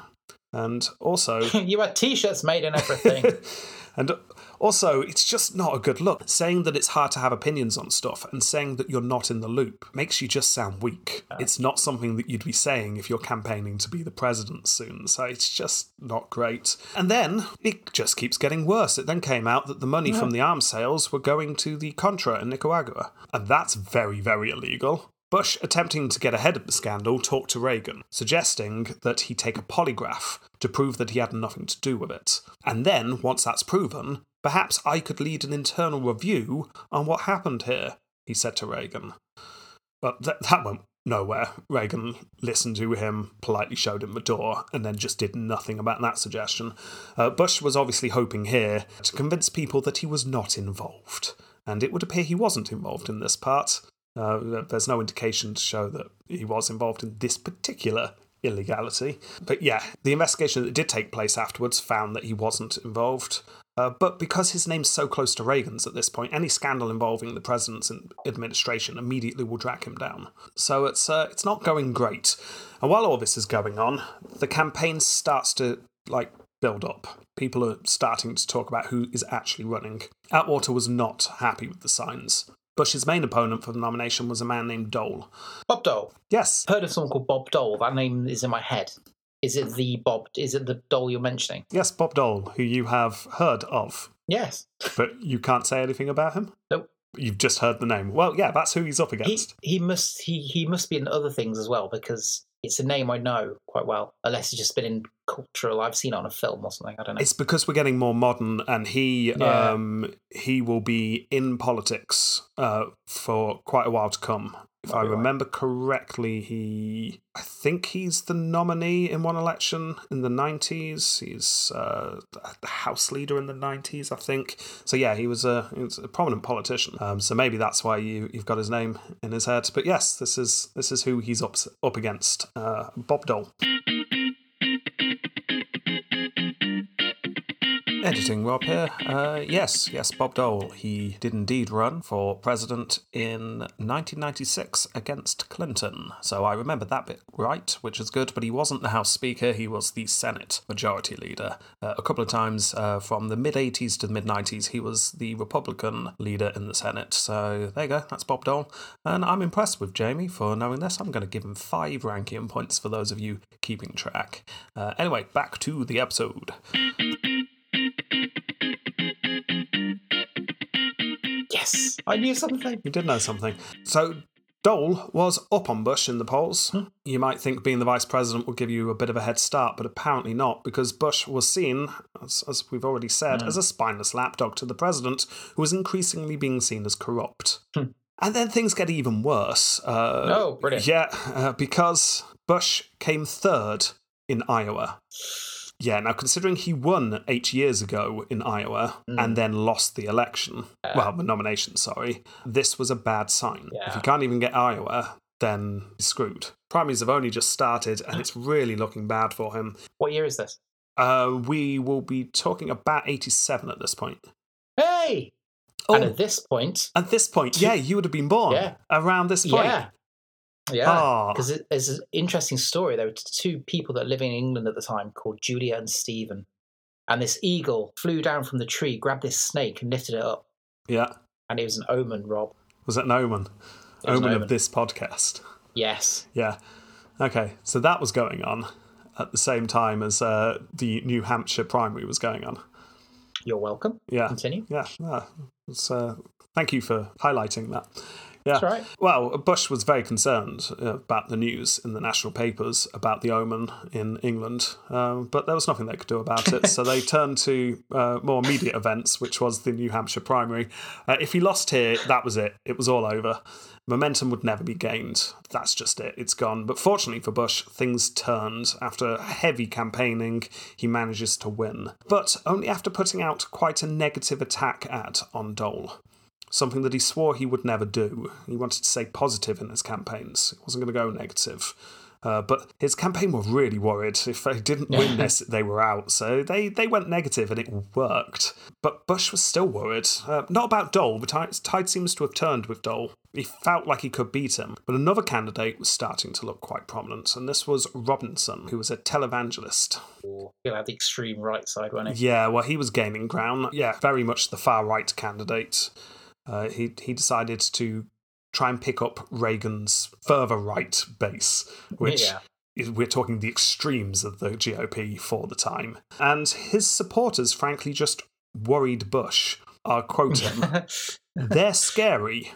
And also, you had T-shirts made and everything. and also, it's just not a good look. Saying that it's hard to have opinions on stuff and saying that you're not in the loop makes you just sound weak. It's not something that you'd be saying if you're campaigning to be the president soon. So it's just not great. And then it just keeps getting worse. It then came out that the money from the arms sales were going to the Contra in Nicaragua. And that's very, very illegal. Bush, attempting to get ahead of the scandal, talked to Reagan, suggesting that he take a polygraph to prove that he had nothing to do with it. And then, once that's proven, perhaps I could lead an internal review on what happened here, he said to Reagan. But th- that went nowhere. Reagan listened to him, politely showed him the door, and then just did nothing about that suggestion. Uh, Bush was obviously hoping here to convince people that he was not involved. And it would appear he wasn't involved in this part. Uh, there's no indication to show that he was involved in this particular illegality. But yeah, the investigation that did take place afterwards found that he wasn't involved. Uh, but because his name's so close to Reagan's at this point, any scandal involving the president's administration immediately will drag him down. So it's uh, it's not going great. And while all this is going on, the campaign starts to like build up. People are starting to talk about who is actually running. Atwater was not happy with the signs. Bush's main opponent for the nomination was a man named Dole. Bob Dole. Yes, Heard of someone called Bob Dole. That name is in my head. Is it the Bob? Is it the Dole you're mentioning? yes, Bob Dole, who you have heard of, Yes. but you can't say anything about him? Nope. You've just heard the name. Well, yeah, that's who he's up against. he must he he must be in other things as well because it's a name I know quite well. Unless he's just been in cultural. I've seen it on a film or something. I don't know. It's because we're getting more modern, and he Yeah. um, he will be in politics uh, for quite a while to come. If Might I be right. remember correctly, he I think he's the nominee in one election in the nineties. He's uh, the House leader in the nineties, I think. So yeah, he was a he was a prominent politician. Um, so maybe that's why you you've got his name in his head. But yes, this is this is who he's up up against. Uh, Bob Dole. Editing Rob here. Uh, yes, yes, Bob Dole. He did indeed run for president in 1996 against Clinton. So I remember that bit right, which is good. But he wasn't the House Speaker, he was the Senate Majority Leader. Uh, a couple of times uh, from the mid 80s to the mid 90s, he was the Republican leader in the Senate. So there you go, that's Bob Dole. And I'm impressed with Jamie for knowing this. I'm going to give him five ranking points for those of you keeping track. Uh, anyway, back to the episode. I knew something. You did know something. So Dole was up on Bush in the polls. You might think being the vice president would give you a bit of a head start, but apparently not, because Bush was seen, as, as we've already said, as a spineless lapdog to the president, who was increasingly being seen as corrupt. And then things get even worse. Uh, Oh, brilliant. Yeah, uh, because Bush came third in Iowa. Yeah, now considering he won eight years ago in Iowa Hmm. and then lost the election, well, the nomination, sorry, this was a bad sign. Yeah. If you can't even get Iowa, then you're screwed. Primaries have only just started and it's really looking bad for him. What year is this? Uh, we will be talking about 87 at this point. Hey! Oh, And at this point, at this point, yeah, you would have been born Yeah. around this point. yeah, yeah, Ah. because it's an interesting story. There were two people that were living in England at the time called Julia and Stephen, and this eagle flew down from the tree, grabbed this snake, and lifted it up, Yeah. and it was an omen. Rob, Was that an omen? It was an Omen omen. of this podcast. yes, Yeah. Okay, so that was going on at the same time as uh, the New Hampshire primary was going on. you're welcome. Yeah. Continue. Yeah. yeah. Uh, thank you for highlighting that. Yeah. Right. Well, Bush was very concerned uh, about the news in the national papers about the omen in England, um, but there was nothing they could do about it. so they turned to uh, more immediate events, which was the New Hampshire primary. Uh, if he lost here, that was it. It was all over. Momentum would never be gained. That's just it. It's gone. But fortunately for Bush, things turned. After heavy campaigning, he manages to win. But only after putting out quite a negative attack ad on Dole. Something that he swore he would never do. He wanted to say positive in his campaigns. He wasn't going to go negative. Uh, but his campaign were really worried. If they didn't win this, they were out. So they, they went negative and it worked. But Bush was still worried. Uh, not about Dole, but tide, tide seems to have turned with Dole. He felt like he could beat him. But another candidate was starting to look quite prominent, and this was Robinson, who was a televangelist. He'll have the extreme right side, won't he? Yeah, well, he was gaining ground. Yeah, very much the far right candidate. Uh, he, he decided to try and pick up Reagan's further right base, which Yeah. is, we're talking the extremes of the GOP for the time. And his supporters, frankly, just worried Bush. I'll quote him They're scary.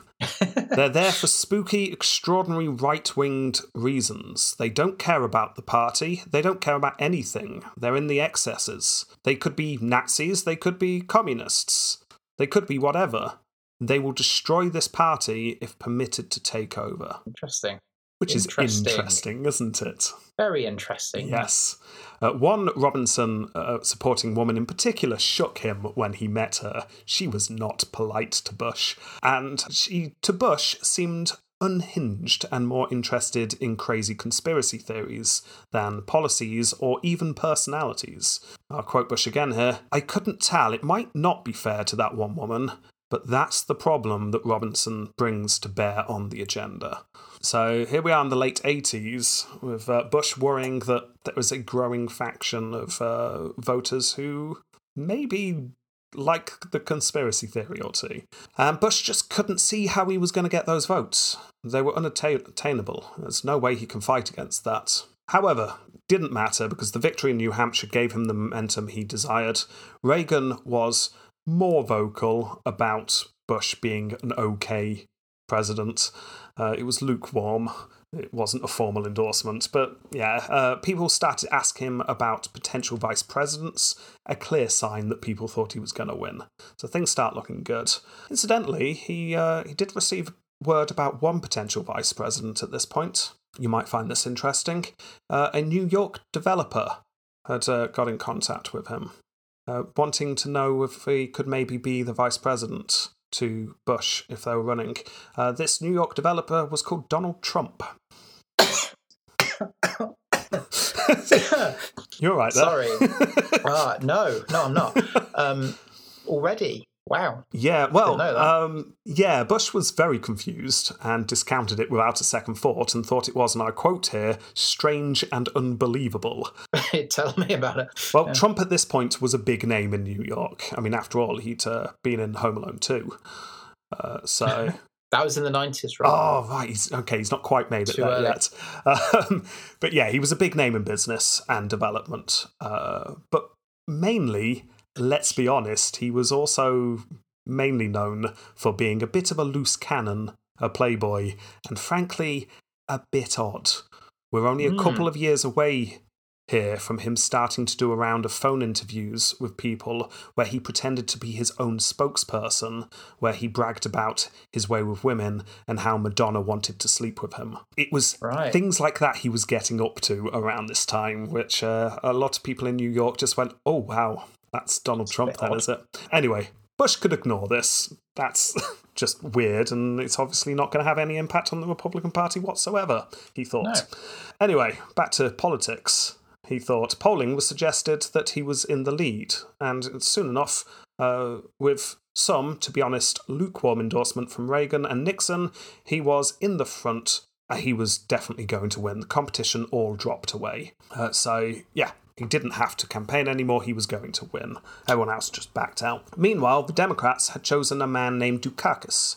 They're there for spooky, extraordinary right winged reasons. They don't care about the party. They don't care about anything. They're in the excesses. They could be Nazis. They could be communists. They could be whatever. They will destroy this party if permitted to take over. Interesting. Which is Interesting. interesting, isn't it? Very interesting. Yes. Uh, one Robinson uh, supporting woman in particular shook him when he met her. She was not polite to Bush, and she, to Bush, seemed unhinged and more interested in crazy conspiracy theories than policies or even personalities. I'll quote Bush again here I couldn't tell. It might not be fair to that one woman. But that's the problem that Robinson brings to bear on the agenda. So here we are in the late 80s with uh, Bush worrying that there was a growing faction of uh, voters who maybe like the conspiracy theory or two. And Bush just couldn't see how he was going to get those votes. They were unattainable. There's no way he can fight against that. However, didn't matter because the victory in New Hampshire gave him the momentum he desired. Reagan was more vocal about Bush being an okay president. Uh, it was lukewarm. It wasn't a formal endorsement, but yeah, uh, people started to ask him about potential vice presidents, a clear sign that people thought he was going to win. So things start looking good. Incidentally, he uh, he did receive word about one potential vice president at this point. You might find this interesting. Uh, a New York developer had uh, got in contact with him uh, wanting to know if he could maybe be the vice president to Bush if they were running. Uh, this New York developer was called Donald Trump. You're right there. Sorry. ah, no, no, I'm not. Um, already. Wow. Yeah, well, Didn't know that. um, yeah, Bush was very confused and discounted it without a second thought and thought it was, and I quote here, strange and unbelievable. Tell me about it. Well, Trump at this point was a big name in New York. I mean, after all, he'd uh, been in Home Alone too. Uh, so, That was in the 90s, right? oh, right. He's, okay, he's not quite made it there yet. Um, but yeah, he was a big name in business and development. Uh, but mainly, let's be honest, he was also mainly known for being a bit of a loose cannon, a playboy, and frankly, a bit odd. We're only a Hmm. couple of years away here from him starting to do a round of phone interviews with people where he pretended to be his own spokesperson, where he bragged about his way with women and how Madonna wanted to sleep with him. It was Right. things like that he was getting up to around this time, which uh, a lot of people in New York just went, oh, wow, that's Donald Trump, then, odd. is it? Anyway, Bush could ignore this. That's just weird, and it's obviously not going to have any impact on the Republican Party whatsoever, he thought. No. Anyway, back to politics. He thought polling was suggested that he was in the lead, and soon enough, uh, with some, to be honest, lukewarm endorsement from Reagan and Nixon, he was in the front. Uh, He was definitely going to win. The competition all dropped away. Uh, so, yeah, he didn't have to campaign anymore. He was going to win. Everyone else just backed out. Meanwhile, the Democrats had chosen a man named Dukakis.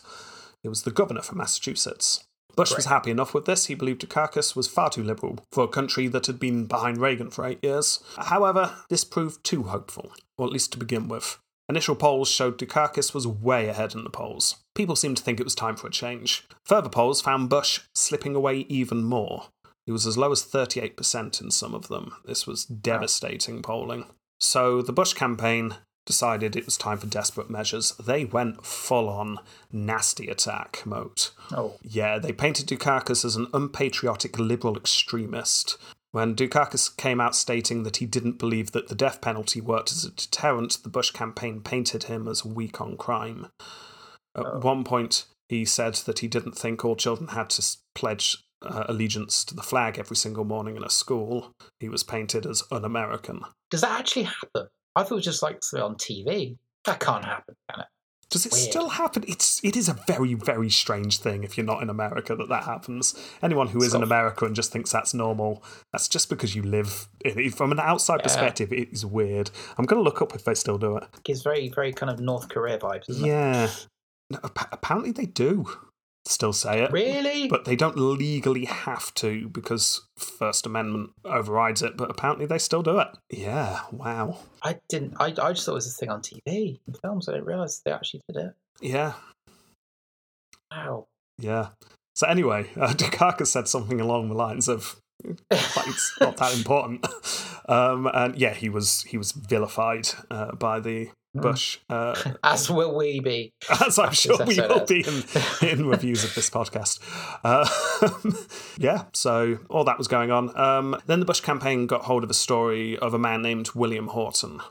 He was the governor from Massachusetts. Bush was happy enough with this. He believed Dukakis was far too liberal for a country that had been behind Reagan for eight years. However, this proved too hopeful, or at least to begin with. Initial polls showed Dukakis was way ahead in the polls. People seemed to think it was time for a change. Further polls found Bush slipping away even more. He was as low as 38% in some of them. This was devastating polling. So the Bush campaign decided it was time for desperate measures. They went full on nasty attack mode. Oh, Yeah, they painted Dukakis as an unpatriotic liberal extremist. When Dukakis came out stating that he didn't believe that the death penalty worked as a deterrent, the Bush campaign painted him as weak on crime. At Oh. one point, he said that he didn't think all children had to pledge uh, allegiance to the flag every single morning in a school. He was painted as un American. does that actually happen? I thought it was just like on TV. That can't happen, can it? Does it Weird. still happen? It's it is a very very strange thing if you're not in America that that happens. Anyone who is in So- America and just thinks that's normal, that's just because you live. In, from an outside Yeah. perspective, it is weird. I'm going to look up if they still do it. Gives very, very kind of North Korea vibes, doesn't it? Yeah, No, apparently they do still say it. Really? But they don't legally have to because First Amendment overrides it. But apparently they still do it. Yeah. Wow. I didn't. I, I just thought it was a thing on TV and films. I didn't realize they actually did it. Yeah. Wow. Yeah. So anyway, uh, Dukakis said something along the lines of, "It's not that important," um, and yeah, he was he was vilified uh, by the. Bush, uh, As will we be. as I'm sure we will be in, in reviews of this podcast. Uh, yeah, so all that was going on. Um, then the Bush campaign got hold of a story of a man named William Horton.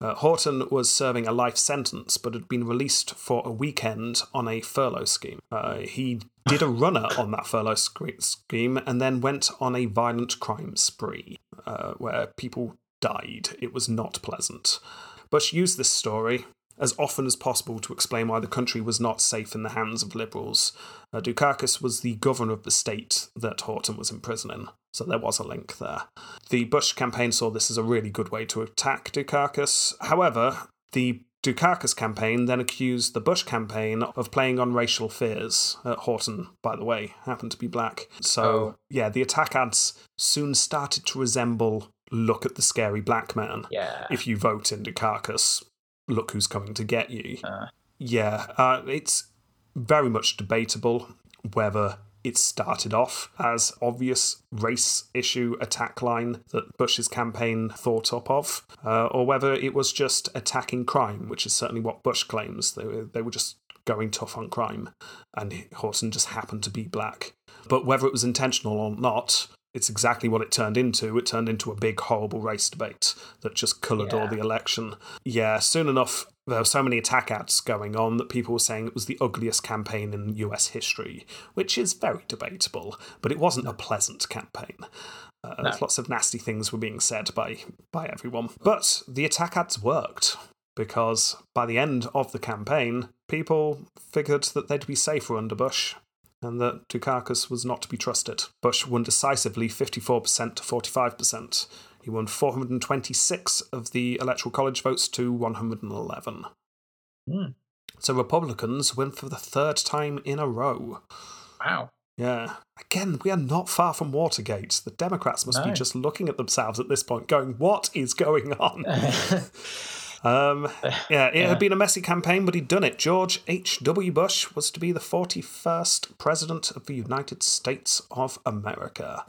Uh, Horton was serving a life sentence, but had been released for a weekend on a furlough scheme. Uh, he did a runner on that furlough sc- scheme and then went on a violent crime spree uh, where people died. It was not pleasant. Bush used this story as often as possible to explain why the country was not safe in the hands of liberals. Uh, Dukakis was the governor of the state that Horton was in prison in, so there was a link there. The Bush campaign saw this as a really good way to attack Dukakis. However, the Dukakis campaign then accused the Bush campaign of playing on racial fears. Uh, Horton, by the way, happened to be black. So, Oh. yeah, the attack ads soon started to resemble look at the scary black man. Yeah. If you vote in Dukakis, look who's coming to get you. Uh. Yeah, uh, it's very much debatable whether it started off as obvious race issue attack line that Bush's campaign thought up of, uh, or whether it was just attacking crime, which is certainly what Bush claims. They were, they were just going tough on crime, and Horton just happened to be black. But whether it was intentional or not, it's exactly what it turned into. It turned into a big, horrible race debate that just coloured all the election. Yeah, soon enough, there were so many attack ads going on that people were saying it was the ugliest campaign in US history, which is very debatable, but it wasn't a pleasant campaign. Uh, No. Lots of nasty things were being said by, by everyone. But the attack ads worked because by the end of the campaign, people figured that they'd be safer under Bush and that Dukakis was not to be trusted. Bush won decisively 54% to 45%. He won 426 of the Electoral College votes to 111. Hmm. So Republicans win for the third time in a row. Wow. Yeah. Again, we are not far from Watergate. The Democrats must be just looking at themselves at this point, going, What is going on? Um, yeah, it Yeah. had been a messy campaign, but he'd done it. George H.W. Bush was to be the 41st President of the United States of America.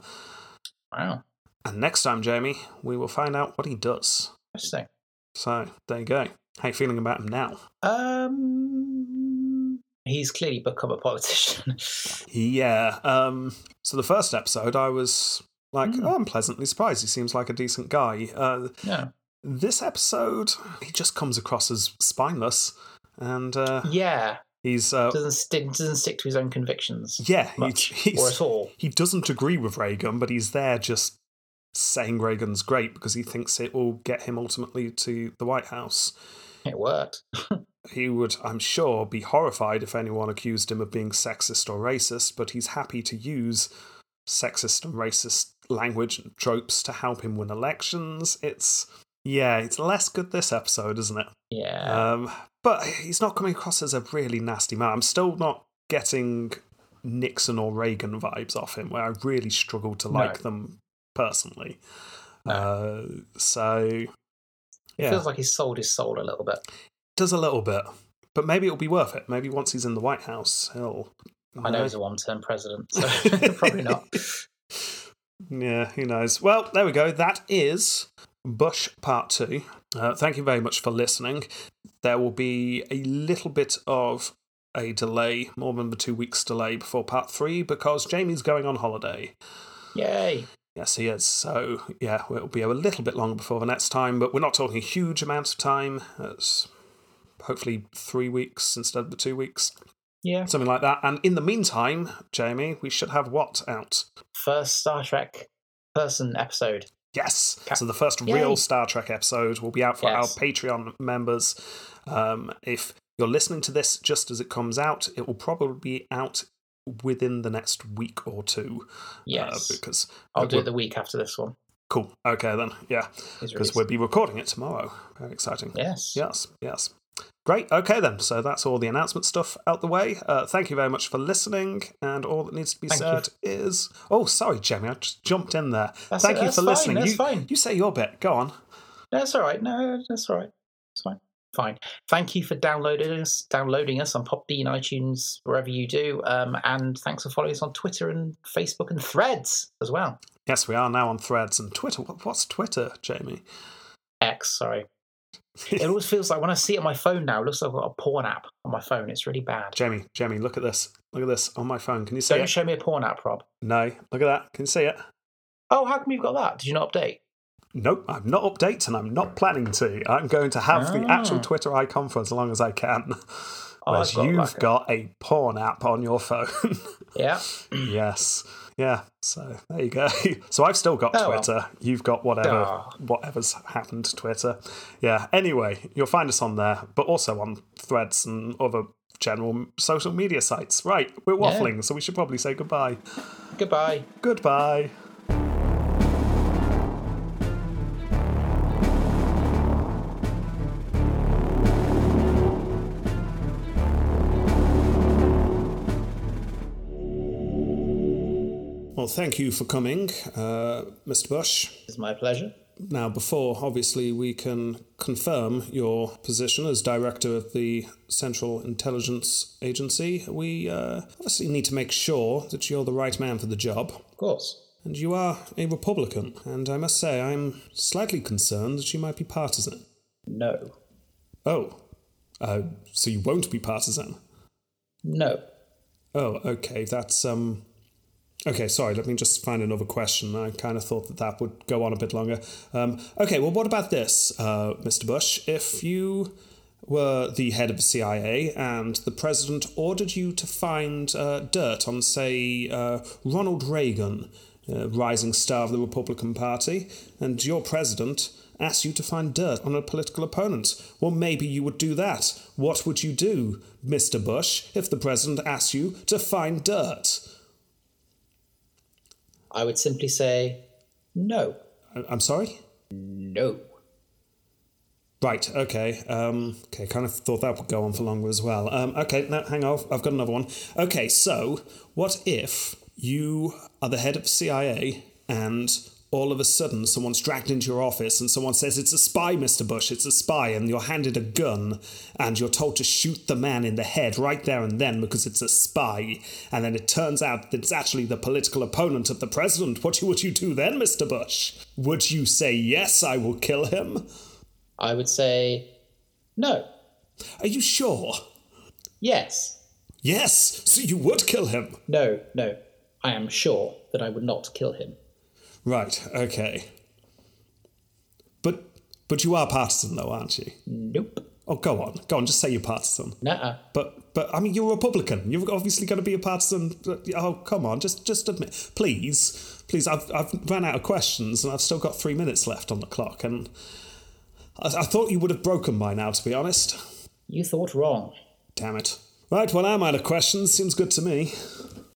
wow. And next time, Jamie, we will find out what he does. Interesting. So, there you go. How you feeling about him now? Um, he's clearly become a politician. Yeah. Um, so, the first episode, I was like, Hmm. oh, I'm pleasantly surprised. He seems like a decent guy. Uh, yeah. This episode, he just comes across as spineless. And uh, Yeah. he's. Uh, Doesn't stick. Doesn't stick to his own convictions. yeah, Much, he, he's, or at all. he doesn't agree with Reagan, but he's there just saying Reagan's great because he thinks it will get him ultimately to the White House. It worked. He would, I'm sure, be horrified if anyone accused him of being sexist or racist, but he's happy to use sexist and racist language and tropes to help him win elections. It's, yeah, it's less good this episode, isn't it? Yeah. Um, but he's not coming across as a really nasty man. I'm still not getting Nixon or Reagan vibes off him, where I really struggle to No. like them personally. No. Uh, so, it feels like he's sold his soul a little bit. does a little bit. But maybe it'll be worth it. Maybe once he's in the White House, he'll. I know he's a one-term president, so probably not. Yeah, who knows? Well, there we go. That is Bush Part 2. Uh, thank you very much for listening. There will be a little bit of a delay, more than the two weeks delay before Part 3 because Jamie's going on holiday. Yay! Yes, he is. So, yeah, it'll be a little bit longer before the next time, but we're not talking huge amounts of time. It's hopefully three weeks instead of the two weeks, Yeah. something like that. And in the meantime, Jamie, we should have what out? First Star Trek person episode. Yes. Ca- So the first Yay. real Star Trek episode will be out for Yes. our Patreon members. Um, if you're listening to this just as it comes out, it will probably be out within the next week or two. uh, Yes. because I'll do it the week after this one. Cool. Okay then. Yeah. Because we'll be recording it tomorrow. Very exciting. Yes. Yes. Yes. Great. Okay then. So that's all the announcement stuff out the way. Uh, thank you very much for listening. And all that needs to be Thank you. said is, oh, sorry, Jamie, I just jumped in there. That's- thank you that's for fine, listening. that's you, fine. you say your bit. Go on. That's all right. No, that's all right. It's fine. Fine. Thank you for downloading us, downloading us on Podbean, iTunes, wherever you do, um, and thanks for following us on Twitter and Facebook and Threads as well. Yes, we are now on Threads and Twitter. What, what's Twitter, Jamie? X, sorry. It always feels like when I see it on my phone now, it looks like I've got a porn app on my phone. It's really bad. Jamie, Jamie, look at this. Look at this on my phone. Can you see Don't it? show me a porn app, Rob. no. Look at that. Can you see it? Oh, how come you've got that? Did you not update? Nope, I'm not updating and I'm not planning to. I'm going to have the actual Ah. Twitter icon for as long as I can. Oh, Whereas got you've like a- got a porn app on your phone. Yeah. yes. Yeah. So there you go. So I've still got Oh, well. Twitter. You've got whatever whatever's happened to Twitter. Yeah. Anyway, you'll find us on there, but also on threads and other general social media sites. Right. We're Yeah. waffling, so we should probably say goodbye. Goodbye. Goodbye. Thank you for coming, uh, Mr. Bush. It's my pleasure. Now, before obviously we can confirm your position as director of the Central Intelligence Agency, we uh, obviously need to make sure that you're the right man for the job. Of course. And you are a Republican, and I must say I'm slightly concerned that you might be partisan. No. Oh, uh, so you won't be partisan? No. Oh, okay, that's um. Okay, sorry. Let me just find another question. I kind of thought that that would go on a bit longer. Um, okay, well, what about this, uh, Mr. Bush? If you were the head of the CIA and the president ordered you to find uh, dirt on, say, uh, Ronald Reagan, uh, rising star of the Republican Party, and your president asked you to find dirt on a political opponent, well, maybe you would do that. What would you do, Mr. Bush, if the president asked you to find dirt? I would simply say no. I'm sorry? No. Right, okay. Um, okay, kind of thought that would go on for longer as well. Um, okay, now hang on, I've got another one. Okay, so what if you are the head of CIA and all of a sudden someone's dragged into your office and someone says, It's a spy, Mr. Bush, it's a spy, and you're handed a gun and you're told to shoot the man in the head right there and then because it's a spy, and then it turns out that it's actually the political opponent of the president? What would you do then, Mr. Bush? Would you say, Yes, I will kill him? I would say no. Are you sure? Yes. Yes, so you would kill him. No. No. I am sure that I would not kill him. Right, okay. But but you are partisan though, aren't you? Nope. Oh go on. Go on, just say you're partisan. Nuh-uh. But but I mean you're a Republican. You're obviously gonna be a partisan oh come on, just just admit please. Please, I've I've ran out of questions and I've still got three minutes left on the clock and I, I thought you would have broken by now, to be honest. You thought wrong. Damn it. Right, well I'm out of questions, seems good to me.